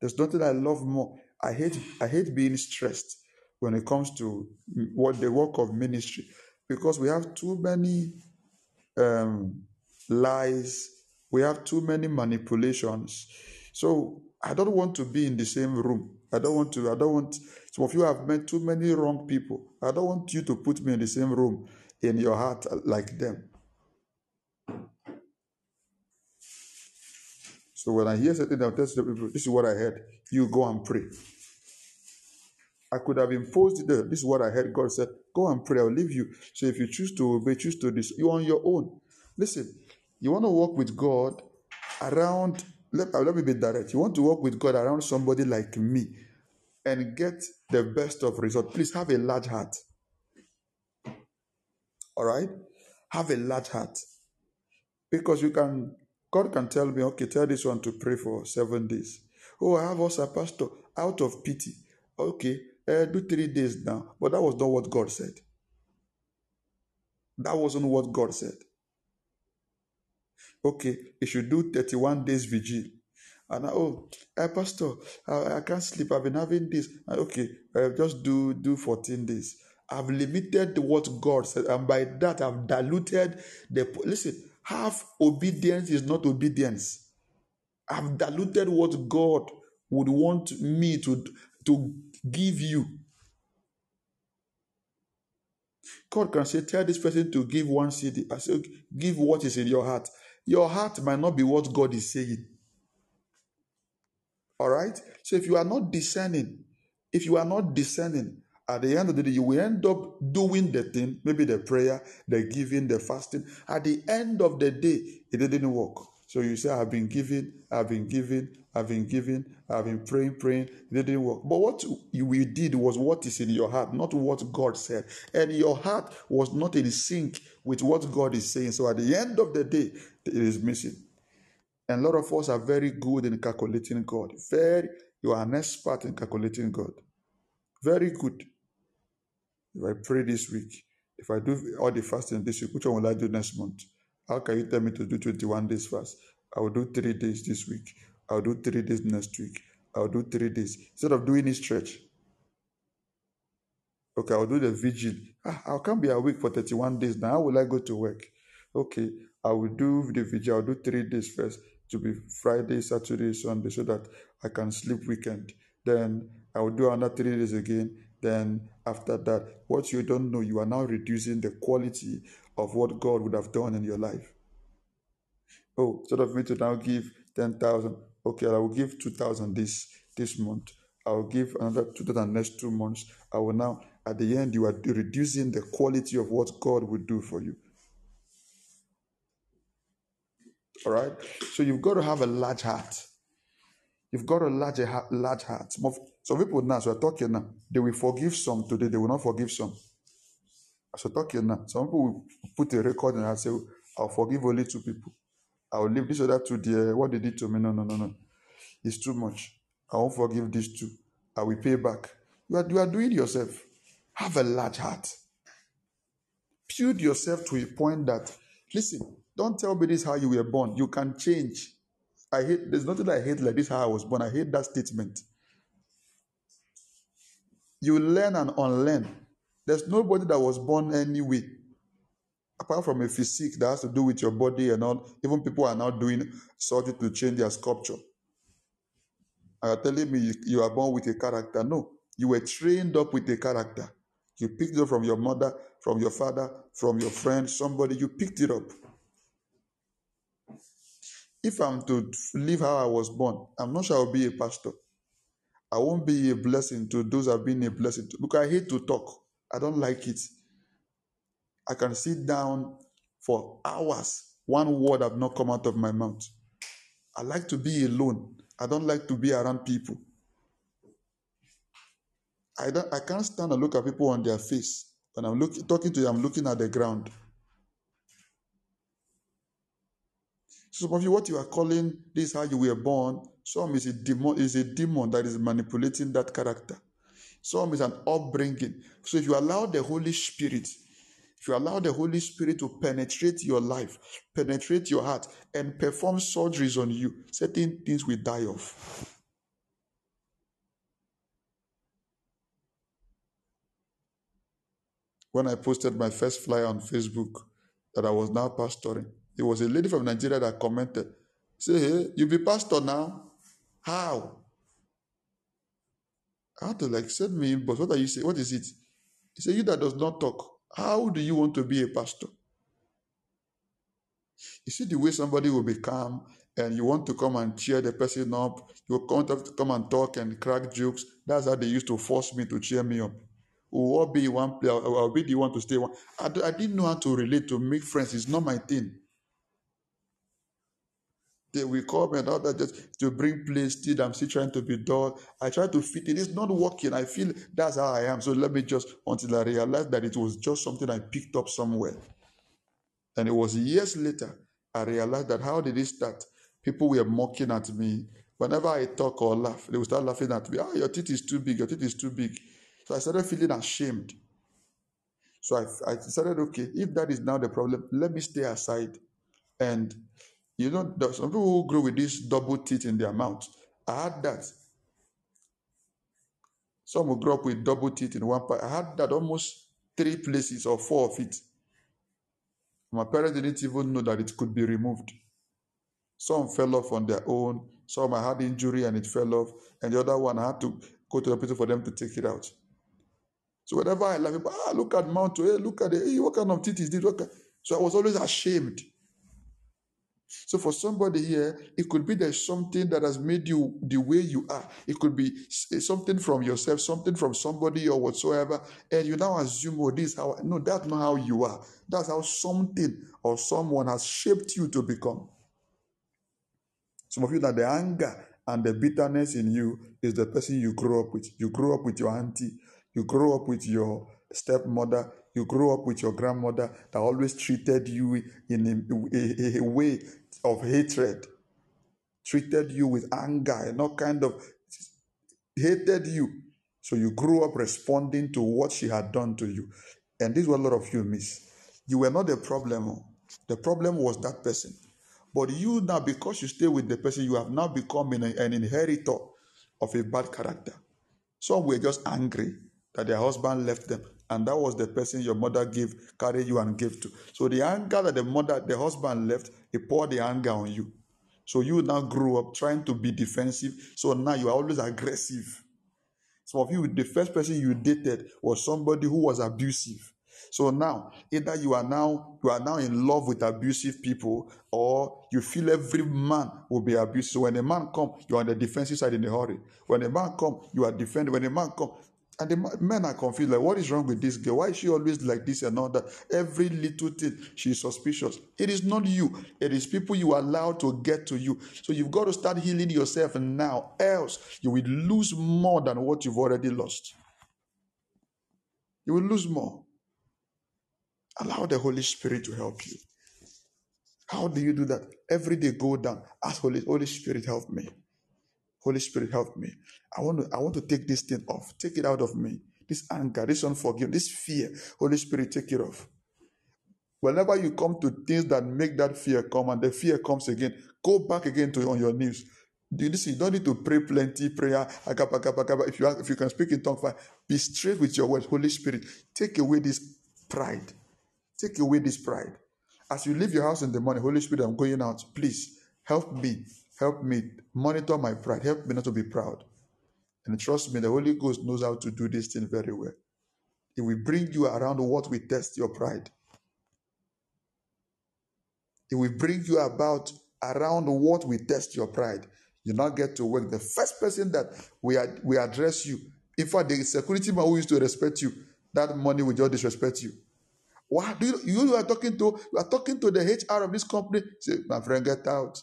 There's nothing I love more. I hate I hate being stressed when it comes to what the work of ministry because we have too many um, lies, we have too many manipulations. So I don't want to be in the same room. I don't want to, I don't want, some of you have met too many wrong people. I don't want you to put me in the same room in your heart like them. So when I hear something, I'll tell people, this is what I heard. You go and pray. I could have imposed it. This is what I heard God said. Go and pray. I'll leave you. So if you choose to obey, choose to this, you're on your own. Listen, you want to walk with God around, let, let me be direct. You want to walk with God around somebody like me and get the best of result. Please have a large heart. All right? Have a large heart. Because you can, God can tell me, okay, tell this one to pray for seven days. Oh, I have also a pastor out of pity. Okay, do three days now. But that was not what God said. That wasn't what God said. Okay, you should do 31 days vigil. And I, oh, uh, Pastor, I, I can't sleep. I've been having this. okay, uh, just do do 14 days. I've limited what God said, and by that I've diluted the. Listen, half obedience is not obedience. I've diluted what God would want me to to give you. God can say, Tell this person to give one cedi. I say, Give what is in your heart. Your heart might not be what God is saying. All right? So if you are not discerning, if you are not discerning, at the end of the day, you will end up doing the thing, maybe the prayer, the giving, the fasting. At the end of the day, it didn't work. So you say, I've been giving, I've been giving, I've been giving, I've been praying, praying, it didn't work. But what you did was what is in your heart, not what God said. And your heart was not in sync with what God is saying. So at the end of the day, it is missing. And a lot of us are very good in calculating God. Very, you are an expert in calculating God. Very good. If I pray this week, if I do all the fasting this week, which one will I do next month? How can you tell me to do 21 days fast? I will do three days this week. I'll do three days next week. I'll do three days. Instead of doing this stretch. Okay, I'll do the vigil. Ah, I can't be awake for 31 days. Now, how will I go to work? Okay, I will do the vigil. I'll do three days first to be Friday, Saturday, Sunday, so that I can sleep weekend. Then I will do another three days again. Then after that, what you don't know, you are now reducing the quality of what God would have done in your life. Oh, instead of me to now give 10,000, okay, I will give 2,000 this this month. I will give another 2,000 next two months. I will now, at the end, you are reducing the quality of what God will do for you. All right? So you've got to have a large heart. You've got a large, large heart. Some people now, so we're talking now, they will forgive some today, they will not forgive some. As we're talking now, some people will put a record and I'll say, I'll forgive only two people. I'll leave this other two there. What they did to me, no, no, no, no. It's too much. I won't forgive these two. I will pay back. You are, you are doing yourself. Have a large heart. Build yourself to a point that, listen, don't tell me this how you were born. You can change. I hate, there's nothing I hate like this how I was born. I hate that statement. You learn and unlearn. There's nobody that was born anyway apart from a physique that has to do with your body and all, even people are now doing surgery to change their sculpture. Are you telling me you, you are born with a character? No, you were trained up with a character. You picked it up from your mother, from your father, from your friend, somebody, you picked it up. If I'm to live how I was born, I'm not sure I'll be a pastor. I won't be a blessing to those I've been a blessing to because I hate to talk. I don't like it. I can sit down for hours. One word have not come out of my mouth. I like to be alone. I don't like to be around people. I don't I can't stand and look at people on their face. When I'm looking talking to you, I'm looking at the ground. So some of you, what you are calling this how you were born, some is a demon, is a demon that is manipulating that character. Some is an upbringing. So if you allow the Holy Spirit if you allow the Holy Spirit to penetrate your life, penetrate your heart, and perform surgeries on you, certain things will die off. When I posted my first flyer on Facebook that I was now pastoring, there was a lady from Nigeria that commented, Say, hey, you be pastor now? How? I had to like send me but What are you saying? What is it? He said, You that does not talk. How do you want to be a pastor? You see the way somebody will be calm and you want to come and cheer the person up. You want to come and talk and crack jokes. That's how they used to force me to cheer me up. Oh, or be one player, I'll be the one to stay one. I, I didn't know how to relate to make friends. It's not my thing. They will come and all that just to bring place. Still, I'm still trying to be dull. I try to fit it. It's not working. I feel that's how I am. So let me just until I realized that it was just something I picked up somewhere. And it was years later I realized that how did it start? People were mocking at me. Whenever I talk or laugh, they would start laughing at me. Ah, oh, your teeth is too big. Your teeth is too big. So I started feeling ashamed. So I, I decided, okay, if that is now the problem, let me stay aside and you know, some people who grow with these double teeth in their mouth. I had that. Some will grow up with double teeth in one part. I had that almost three places or four of it. My parents didn't even know that it could be removed. Some fell off on their own. Some I had injury and it fell off. And the other one I had to go to the hospital for them to take it out. So whenever I laugh, ah, look at Mount, hey, look at it. Hey, what kind of teeth is this? So I was always ashamed. So for somebody here, it could be there's something that has made you the way you are. It could be eh, something from yourself, something from somebody or whatsoever, and you now assume, oh, this is how. No, that's not how you are. That's how something or someone has shaped you to become. Some of you that the anger and the bitterness in you is the person you grew up with. You grew up with your auntie, you grew up with your stepmother, you grew up with your grandmother that always treated you in a, a- a way of hatred, treated you with anger, and all kind of hated you. So you grew up responding to what she had done to you. And this is what a lot of you miss. You were not the problem. The problem was that person. But you now, because you stay with the person, you have now become an, an inheritor of a bad character. Some were just angry that their husband left them, and that was the person your mother gave, carried you and gave to. So the anger that the mother, the husband left, he poured the anger on you. So you now grew up trying to be defensive. So now you are always aggressive. Some of you, the first person you dated was somebody who was abusive. So now, either you are now you are now in love with abusive people, or you feel every man will be abusive. So when a man come, you are on the defensive side in a hurry. When a man come, you are defending. When a man come, and the men are confused, like, what is wrong with this girl? Why is she always like this and all that? Every little thing, she's suspicious. It is not you, it is people you allow to get to you. So you've got to start healing yourself now, else you will lose more than what you've already lost. You will lose more. Allow the Holy Spirit to help you. How do you do that? Every day go down. Ask Holy, Holy Spirit, help me. Holy Spirit, help me. I want to, I want to take this thing off. Take it out of me. This anger, this unforgiveness, this fear. Holy Spirit, take it off. Whenever you come to things that make that fear come and the fear comes again, go back again to on your knees. You listen? You don't need to pray plenty prayer. agapa, agapa, agapa. If you are, if you can speak in tongue, fine. Be straight with your words. Holy Spirit, take away this pride. Take away this pride. As you leave your house in the morning, Holy Spirit, I'm going out. Please help me. Help me monitor my pride. Help me not to be proud. And trust me, the Holy Ghost knows how to do this thing very well. It will bring you around what will test your pride. It will bring you about around what will test your pride. You now get to work. The first person that we ad- we address you, in fact, the security man who used to respect you, that money will just disrespect you. Why do you, you are talking to you are talking to the HR of this company? Say, my friend, get out.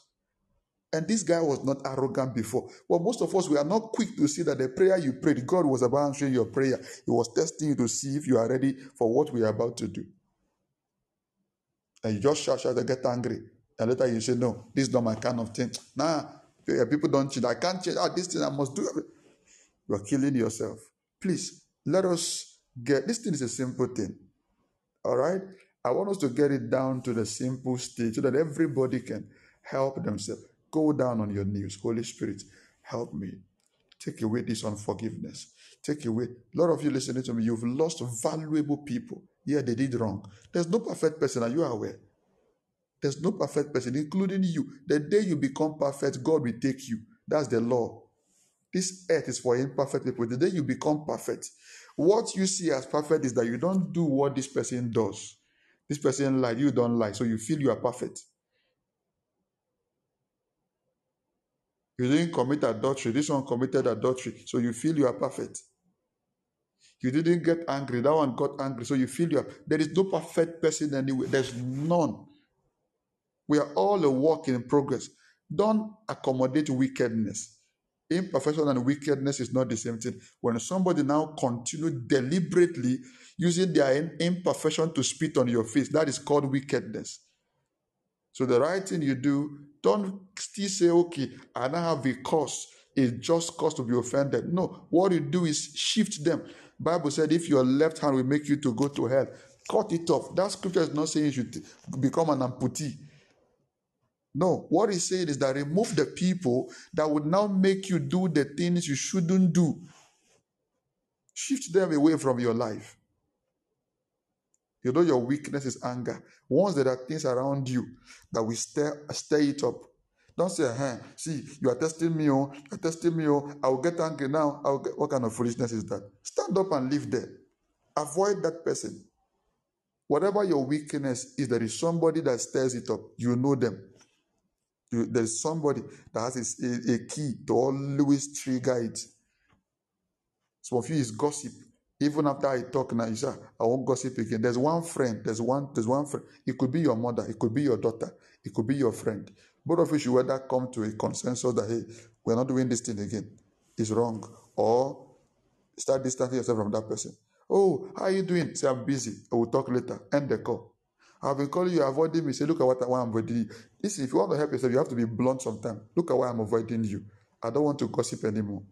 And this guy was not arrogant before. Well, most of us we are not quick to see that the prayer you prayed, God was about answering your prayer. He was testing you to see if you are ready for what we are about to do. And you just shout, shout, and get angry. And later you say, No, this is not my kind of thing. *tsk* Nah, people don't change. I can't change. Ah, this thing I must do. You are killing yourself. Please let us get this thing is a simple thing. All right. I want us to get it down to the simple stage so that everybody can help themselves. Go down on your knees. Holy Spirit, help me. Take away this unforgiveness. Take away. A lot of you listening to me, you've lost valuable people. Yeah, they did wrong. There's no perfect person. Are you aware? There's no perfect person, including you. The day you become perfect, God will take you. That's the law. This earth is for imperfect people. The day you become perfect, what you see as perfect is that you don't do what this person does. This person lied, you don't lie, so you feel you are perfect. You didn't commit adultery, this one committed adultery, so you feel you are perfect. You didn't get angry, that one got angry, so you feel you are. There is no perfect person anywhere. There's none. We are all a work in progress. Don't accommodate wickedness. Imperfection and wickedness is not the same thing. When somebody now continue deliberately using their imperfection to spit on your face, that is called wickedness. So the right thing you do, don't still say, okay, I now have a cause, a just cause to be offended. No, what you do is shift them. Bible said, if your left hand will make you to go to hell, cut it off. That scripture is not saying you should become an amputee. No, what he's saying is that remove the people that would now make you do the things you shouldn't do. Shift them away from your life. You know your weakness is anger. Once there are things around you that will stir, stir it up. Don't say, hey, see, you are testing me, oh, you're testing me, oh, I will get angry now. I will get, what kind of foolishness is that? Stand up and live there. Avoid that person. Whatever your weakness is, there is somebody that stirs it up. You know them. You, there's somebody that has a, a key to always trigger it. Some of you is gossip. Even after I talk now, you say, I won't gossip again. There's one friend, there's one, there's one friend. It could be your mother, it could be your daughter, it could be your friend. Both of you should either come to a consensus that hey, we're not doing this thing again. It's wrong. Or start distancing yourself from that person. Oh, how are you doing? Say, I'm busy. I will talk later. End the call. I've been calling you, avoiding me. Say, look at what I, am avoiding you. Listen, if you want to help yourself, you have to be blunt sometimes. Look at why I'm avoiding you. I don't want to gossip anymore.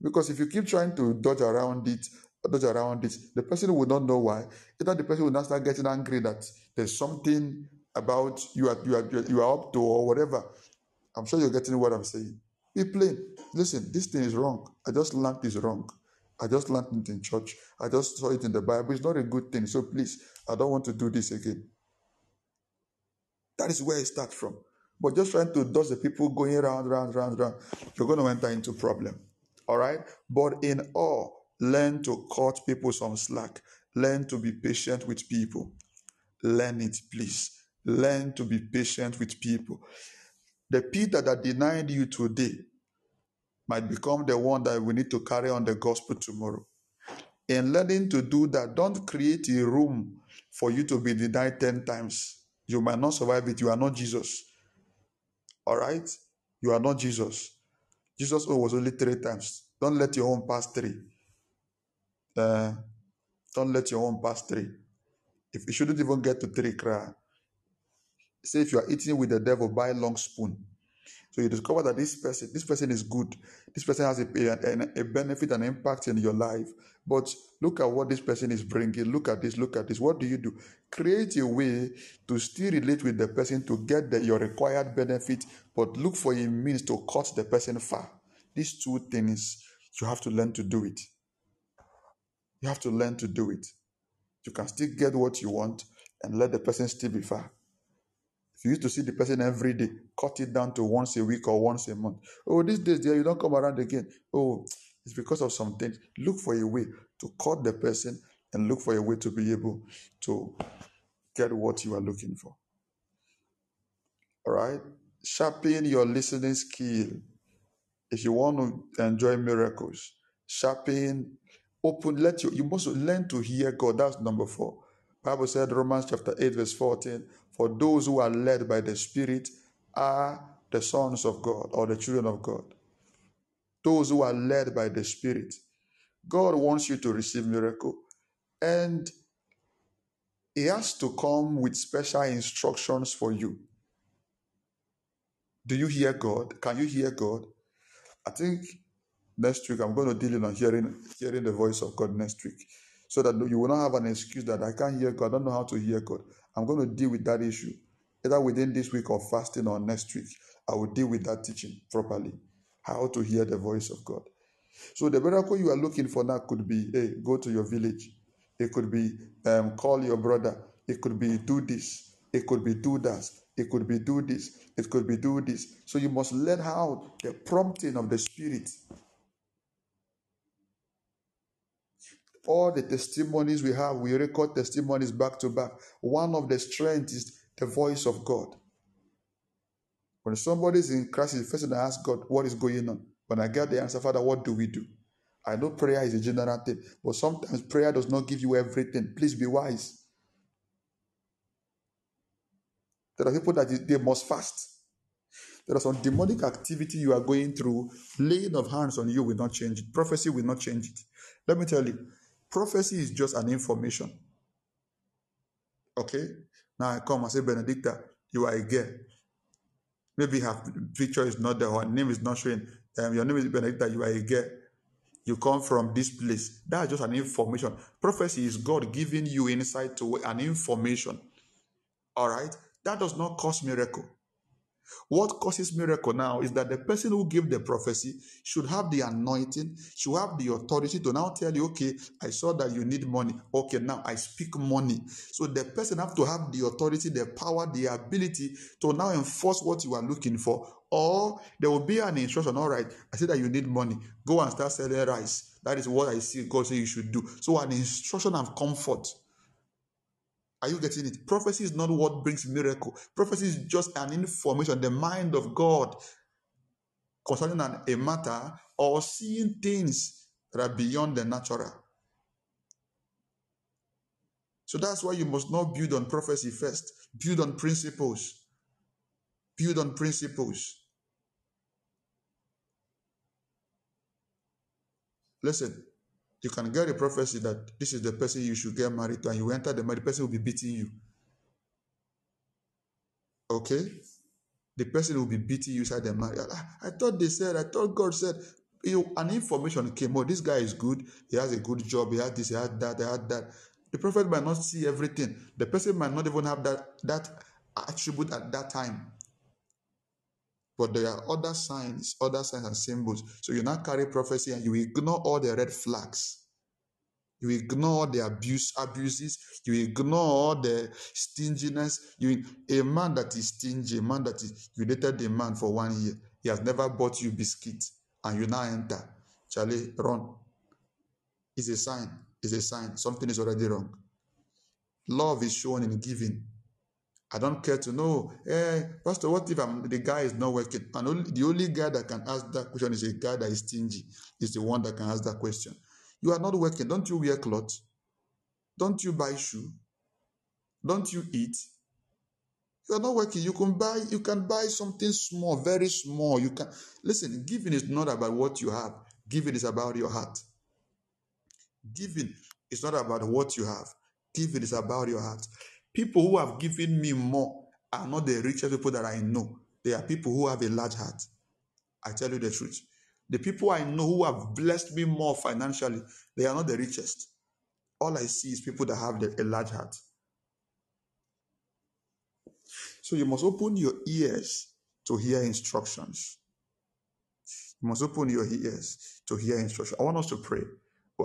Because if you keep trying to dodge around it, dodge around it, the person will not know why. Either the person will not start getting angry that there's something about you are you are you are up to or whatever. I'm sure you're getting what I'm saying. Be plain. Listen, this thing is wrong. I just learned this wrong. I just learned it in church. I just saw it in the Bible. It's not a good thing. So please, I don't want to do this again. That is where it starts from. But just trying to dodge the people going round, round, round, round, you're going to enter into problem. All right? But in all, learn to cut people some slack. Learn to be patient with people. Learn it, please. Learn to be patient with people. The Peter that denied you today might become the one that we need to carry on the gospel tomorrow. In learning to do that, don't create a room for you to be denied 10 times. You might not survive it. You are not Jesus. All right? You are not Jesus. Jesus was only three times. Don't let your own pass three. Uh, don't let your own pass three. If you shouldn't even get to three, cry. Say if you are eating with the devil, buy a long spoon. So you discover that this person, this person is good. This person has a, a, a, benefit and impact in your life. But look at what this person is bringing. Look at this. Look at this. What do you do? Create a way to still relate with the person to get the, your required benefit, but look for a means to cut the person far. These two things, you have to learn to do it. You have to learn to do it. You can still get what you want and let the person still be far. If you used to see the person every day, cut it down to once a week or once a month. Oh, these days, there you don't come around again. Oh, it's because of some things. Look for a way to cut the person and look for a way to be able to get what you are looking for. All right? Sharpen your listening skill. If you want to enjoy miracles, sharpen, open, let you, you must learn to hear God. That's number four. Bible said, Romans chapter 8, verse 14, for those who are led by the Spirit are the sons of God or the children of God. Those who are led by the Spirit. God wants you to receive miracle and he has to come with special instructions for you. Do you hear God? Can you hear God? I think next week I'm going to deal on hearing hearing the voice of God next week. So that you will not have an excuse that I can't hear God, I don't know how to hear God. I'm going to deal with that issue. Either within this week or fasting or next week, I will deal with that teaching properly. How to hear the voice of God. So the miracle you are looking for now could be, hey, go to your village. It could be um, call your brother. It could be do this. It could be do that. It could be do this. It could be do this. So you must learn how the prompting of the Spirit. All the testimonies we have, we record testimonies back to back. One of the strengths is the voice of God. When somebody is in crisis, first thing I ask God, what is going on? When I get the answer, Father, what do we do? I know prayer is a general thing, but sometimes prayer does not give you everything. Please be wise. There are people that they must fast. There are some demonic activity you are going through. Laying of hands on you will not change it. Prophecy will not change it. Let me tell you, prophecy is just an information. Okay? Now I come and say, Benedicta, you are a girl. Maybe her picture is not there, her name is not showing. Um, your name is Benedicta, you are a girl. You come from this place. That's just an information. Prophecy is God giving you insight to an information. All right? That does not cause miracle. What causes miracle now is that the person who gave the prophecy should have the anointing, should have the authority to now tell you, okay, I saw that you need money. Okay, now I speak money. So the person have to have the authority, the power, the ability to now enforce what you are looking for. Or there will be an instruction, all right, I see that you need money. Go and start selling rice. That is what I see God say you should do. So an instruction of comfort Are you getting it? Prophecy is not what brings miracle. Prophecy is just an information, the mind of God concerning an, a matter or seeing things that are beyond the natural. So that's why you must not build on prophecy first. Build on principles. Build on principles. Listen, you can get a prophecy that this is the person you should get married to, and you enter the marriage, the person will be beating you. Okay? The person will be beating you inside the marriage. I, I thought they said, I thought God said, you an information came. Oh, this guy is good. He has a good job. He has this. He has that. He has that. The prophet might not see everything. The person might not even have that that attribute at that time. But there are other signs, other signs and symbols. So you now carry prophecy and you ignore all the red flags. You ignore the abuse, abuses. You ignore the stinginess. You a man that is stingy, a man that is you dated a man for one year. He has never bought you biscuit, and you now enter. Charlie, run. It's a sign. It's a sign. Something is already wrong. Love is shown in giving. I don't care to know, hey, Pastor, what if I'm, the guy is not working? And only, the only guy that can ask that question is a guy that is stingy, is the one that can ask that question. You are not working. Don't you wear clothes? Don't you buy shoe? Don't you eat? You are not working. You can buy, you can buy something small, very small. You can listen, giving is not about what you have. Giving is about your heart. Giving is not about what you have. Giving is about your heart. People who have given me more are not the richest people that I know. They are people who have a large heart. I tell you the truth. The people I know who have blessed me more financially, they are not the richest. All I see is people that have the, a large heart. So you must open your ears to hear instructions. You must open your ears to hear instructions. I want us to pray.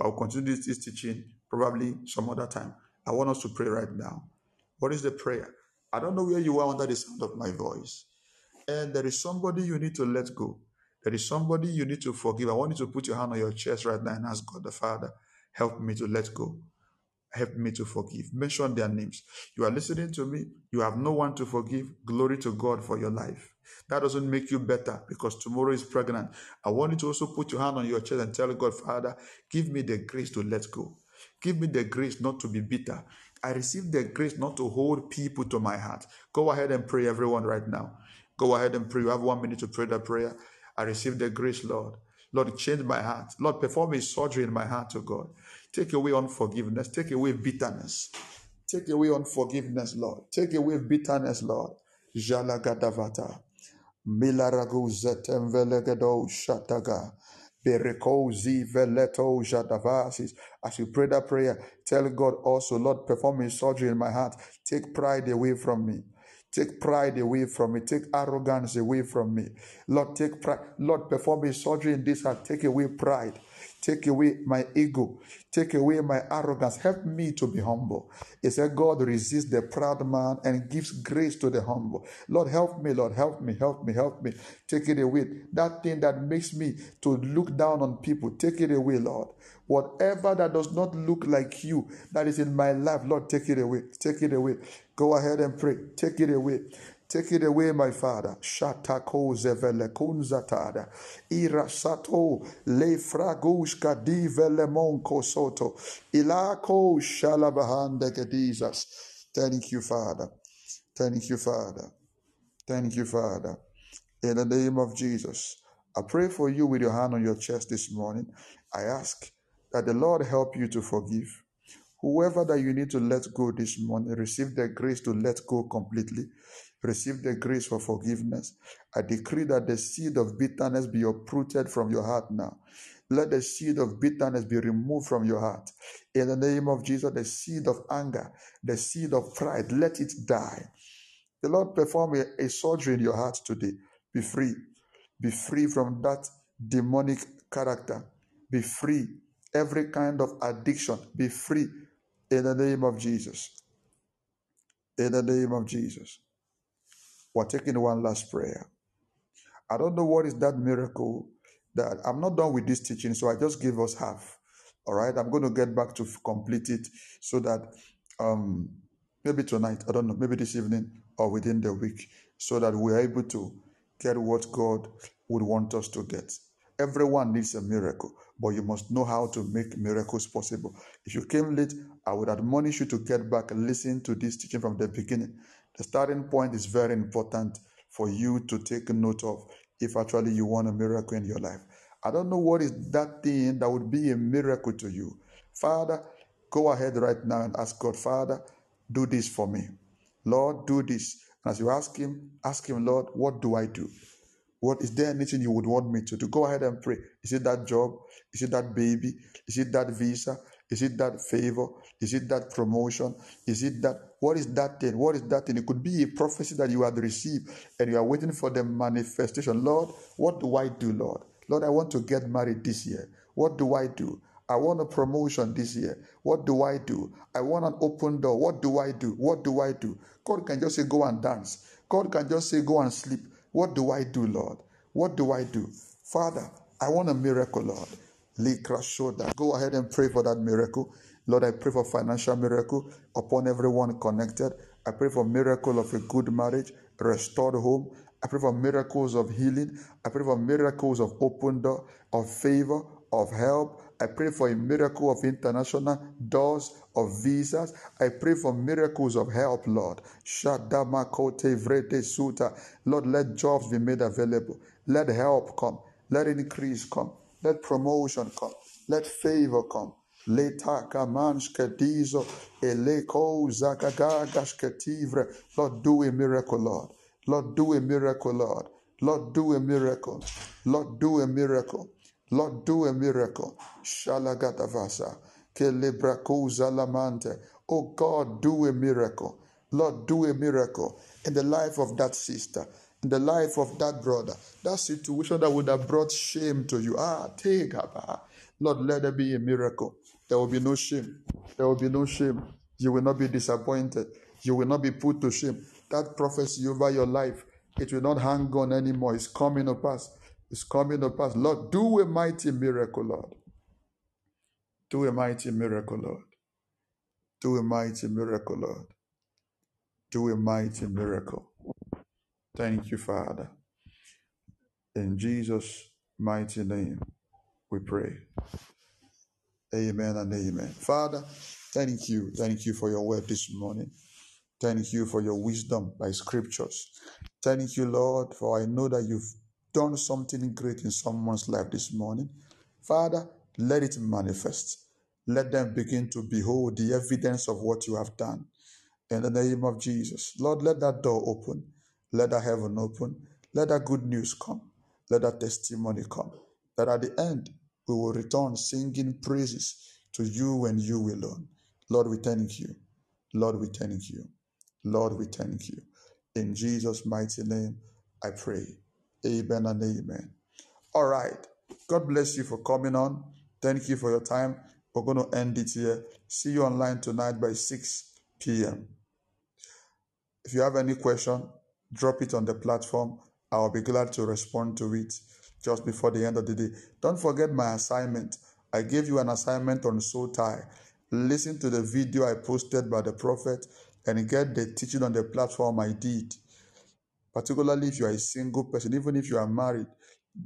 I'll continue this teaching probably some other time. I want us to pray right now. What is the prayer? I don't know where you are under the sound of my voice. And there is somebody you need to let go. There is somebody you need to forgive. I want you to put your hand on your chest right now and ask God the Father, help me to let go. Help me to forgive. Mention their names. You are listening to me. You have no one to forgive. Glory to God for your life. That doesn't make you better because tomorrow is pregnant. I want you to also put your hand on your chest and tell God, Father, give me the grace to let go. Give me the grace not to be bitter. I receive the grace not to hold people to my heart. Go ahead and pray, everyone, right now. Go ahead and pray. You have one minute to pray that prayer. I receive the grace, Lord. Lord, change my heart. Lord, perform a surgery in my heart, to God. Take away unforgiveness. Take away bitterness. Take away unforgiveness, Lord. Take away bitterness, Lord. Milaragu shataga. As you pray that prayer, tell God also, Lord, perform a surgery in my heart. Take pride away from me. Take pride away from me. Take arrogance away from me. Lord, take pride. Lord, perform a surgery in this heart. Take away pride. Take away my ego. Take away my arrogance. Help me to be humble. He said, God resists the proud man and gives grace to the humble. Lord, help me, Lord. Help me, help me, help me. Take it away. That thing that makes me to look down on people, take it away, Lord. Whatever that does not look like you that is in my life, Lord, take it away. Take it away. Go ahead and pray. Take it away. Take it away, my Father. Shatako zevele kunzatada. Irasato le fragushka divele monko soto. Ilako shalabahande gedizas. Thank you, Father. Thank you, Father. Thank you, Father. In the name of Jesus. I pray for you with your hand on your chest this morning. I ask that the Lord help you to forgive. Whoever that you need to let go this morning, receive the grace to let go completely. Receive the grace for forgiveness. I decree that the seed of bitterness be uprooted from your heart now. Let the seed of bitterness be removed from your heart. In the name of Jesus, the seed of anger, the seed of pride, let it die. The Lord perform a, a surgery in your heart today. Be free. Be free from that demonic character. Be free every kind of addiction be free in the name of Jesus. In the name of Jesus. We're taking one last prayer. I don't know what is that miracle that I'm not done with this teaching, so I just give us half. All right, I'm going to get back to complete it so that um, maybe tonight, I don't know, maybe this evening or within the week, so that we're able to get what God would want us to get. Everyone needs a miracle, but you must know how to make miracles possible. If you came late, I would admonish you to get back and listen to this teaching from the beginning. The starting point is very important for you to take note of if actually you want a miracle in your life. I don't know what is that thing that would be a miracle to you. Father, go ahead right now and ask God, Father, do this for me. Lord, do this. And as you ask Him, ask Him, Lord, what do I do? What is there anything you would want me to do? Go ahead and pray. Is it that job? Is it that baby? Is it that visa? Is it that favor? Is it that promotion? Is it that what is that thing? What is that thing? It could be a prophecy that you had received and you are waiting for the manifestation. Lord, what do I do, Lord? Lord, I want to get married this year. What do I do? I want a promotion this year. What do I do? I want an open door. What do I do? What do I do? God can just say, go and dance. God can just say, go and sleep. What do I do, Lord? What do I do? Father, I want a miracle, Lord. Go ahead and pray for that miracle. Lord, I pray for financial miracle upon everyone connected. I pray for miracle of a good marriage, restored home. I pray for miracles of healing. I pray for miracles of open door, of favor, of help. I pray for a miracle of international doors of visas. I pray for miracles of help, Lord. Shadamakote vrede suta. Lord, let jobs be made available. Let help come. Let increase come. Let promotion come. Let favor come. Lord, do a miracle, Lord. Lord, do a miracle, Lord. Lord, do a miracle. Lord, do a miracle. Lord, do a miracle. Shalagatavasa. Kelebrakuza lamante. Oh God, do a miracle. Lord, do a miracle in the life of that sister, the life of that brother, that situation that would have brought shame to you. Ah, take up. Lord, let there be a miracle. There will be no shame. There will be no shame. You will not be disappointed. You will not be put to shame. That prophecy over your life, it will not hang on anymore. It's coming to pass. It's coming to pass. Lord, do a mighty miracle, Lord. Do a mighty miracle, Lord. Do a mighty miracle, Lord. Do a mighty miracle. Thank you, Father. In Jesus' mighty name, we pray. Amen and amen. Father, thank you. Thank you for your word this morning. Thank you for your wisdom by scriptures. Thank you, Lord, for I know that you've done something great in someone's life this morning. Father, let it manifest. Let them begin to behold the evidence of what you have done. In the name of Jesus. Lord, let that door open. Let that heaven open. Let that good news come. Let that testimony come. That at the end, we will return singing praises to you and you alone. Lord, we thank you. Lord, we thank you. Lord, we thank you. In Jesus' mighty name, I pray. Amen and amen. All right. God bless you for coming on. Thank you for your time. We're going to end it here. See you online tonight by 6 p.m. If you have any question, drop it on the platform. I'll be glad to respond to it just before the end of the day. Don't forget my assignment. I gave you an assignment on soul tie. Listen to the video I posted by the prophet and get the teaching on the platform I did. Particularly if you are a single person, even if you are married,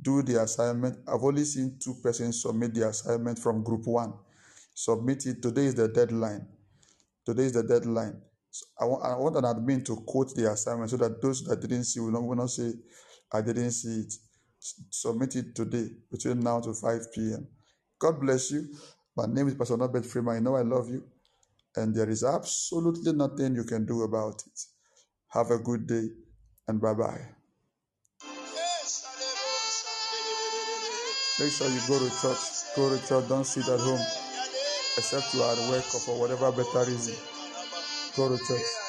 do the assignment. I've only seen two persons submit the assignment from group one. Submit it. Today is the deadline. Today is the deadline. So I, want, I want an admin to quote the assignment so that those that didn't see will not, will not say, I didn't see it. Submit it today between now to 5 p.m. God bless you. My name is Pastor Norbert Freeman. I know I love you, and there is absolutely nothing you can do about it. Have a good day, and bye bye. Make sure you go to church. Go to church. Don't sit at home, except you are at work or for whatever better reason. Go to church.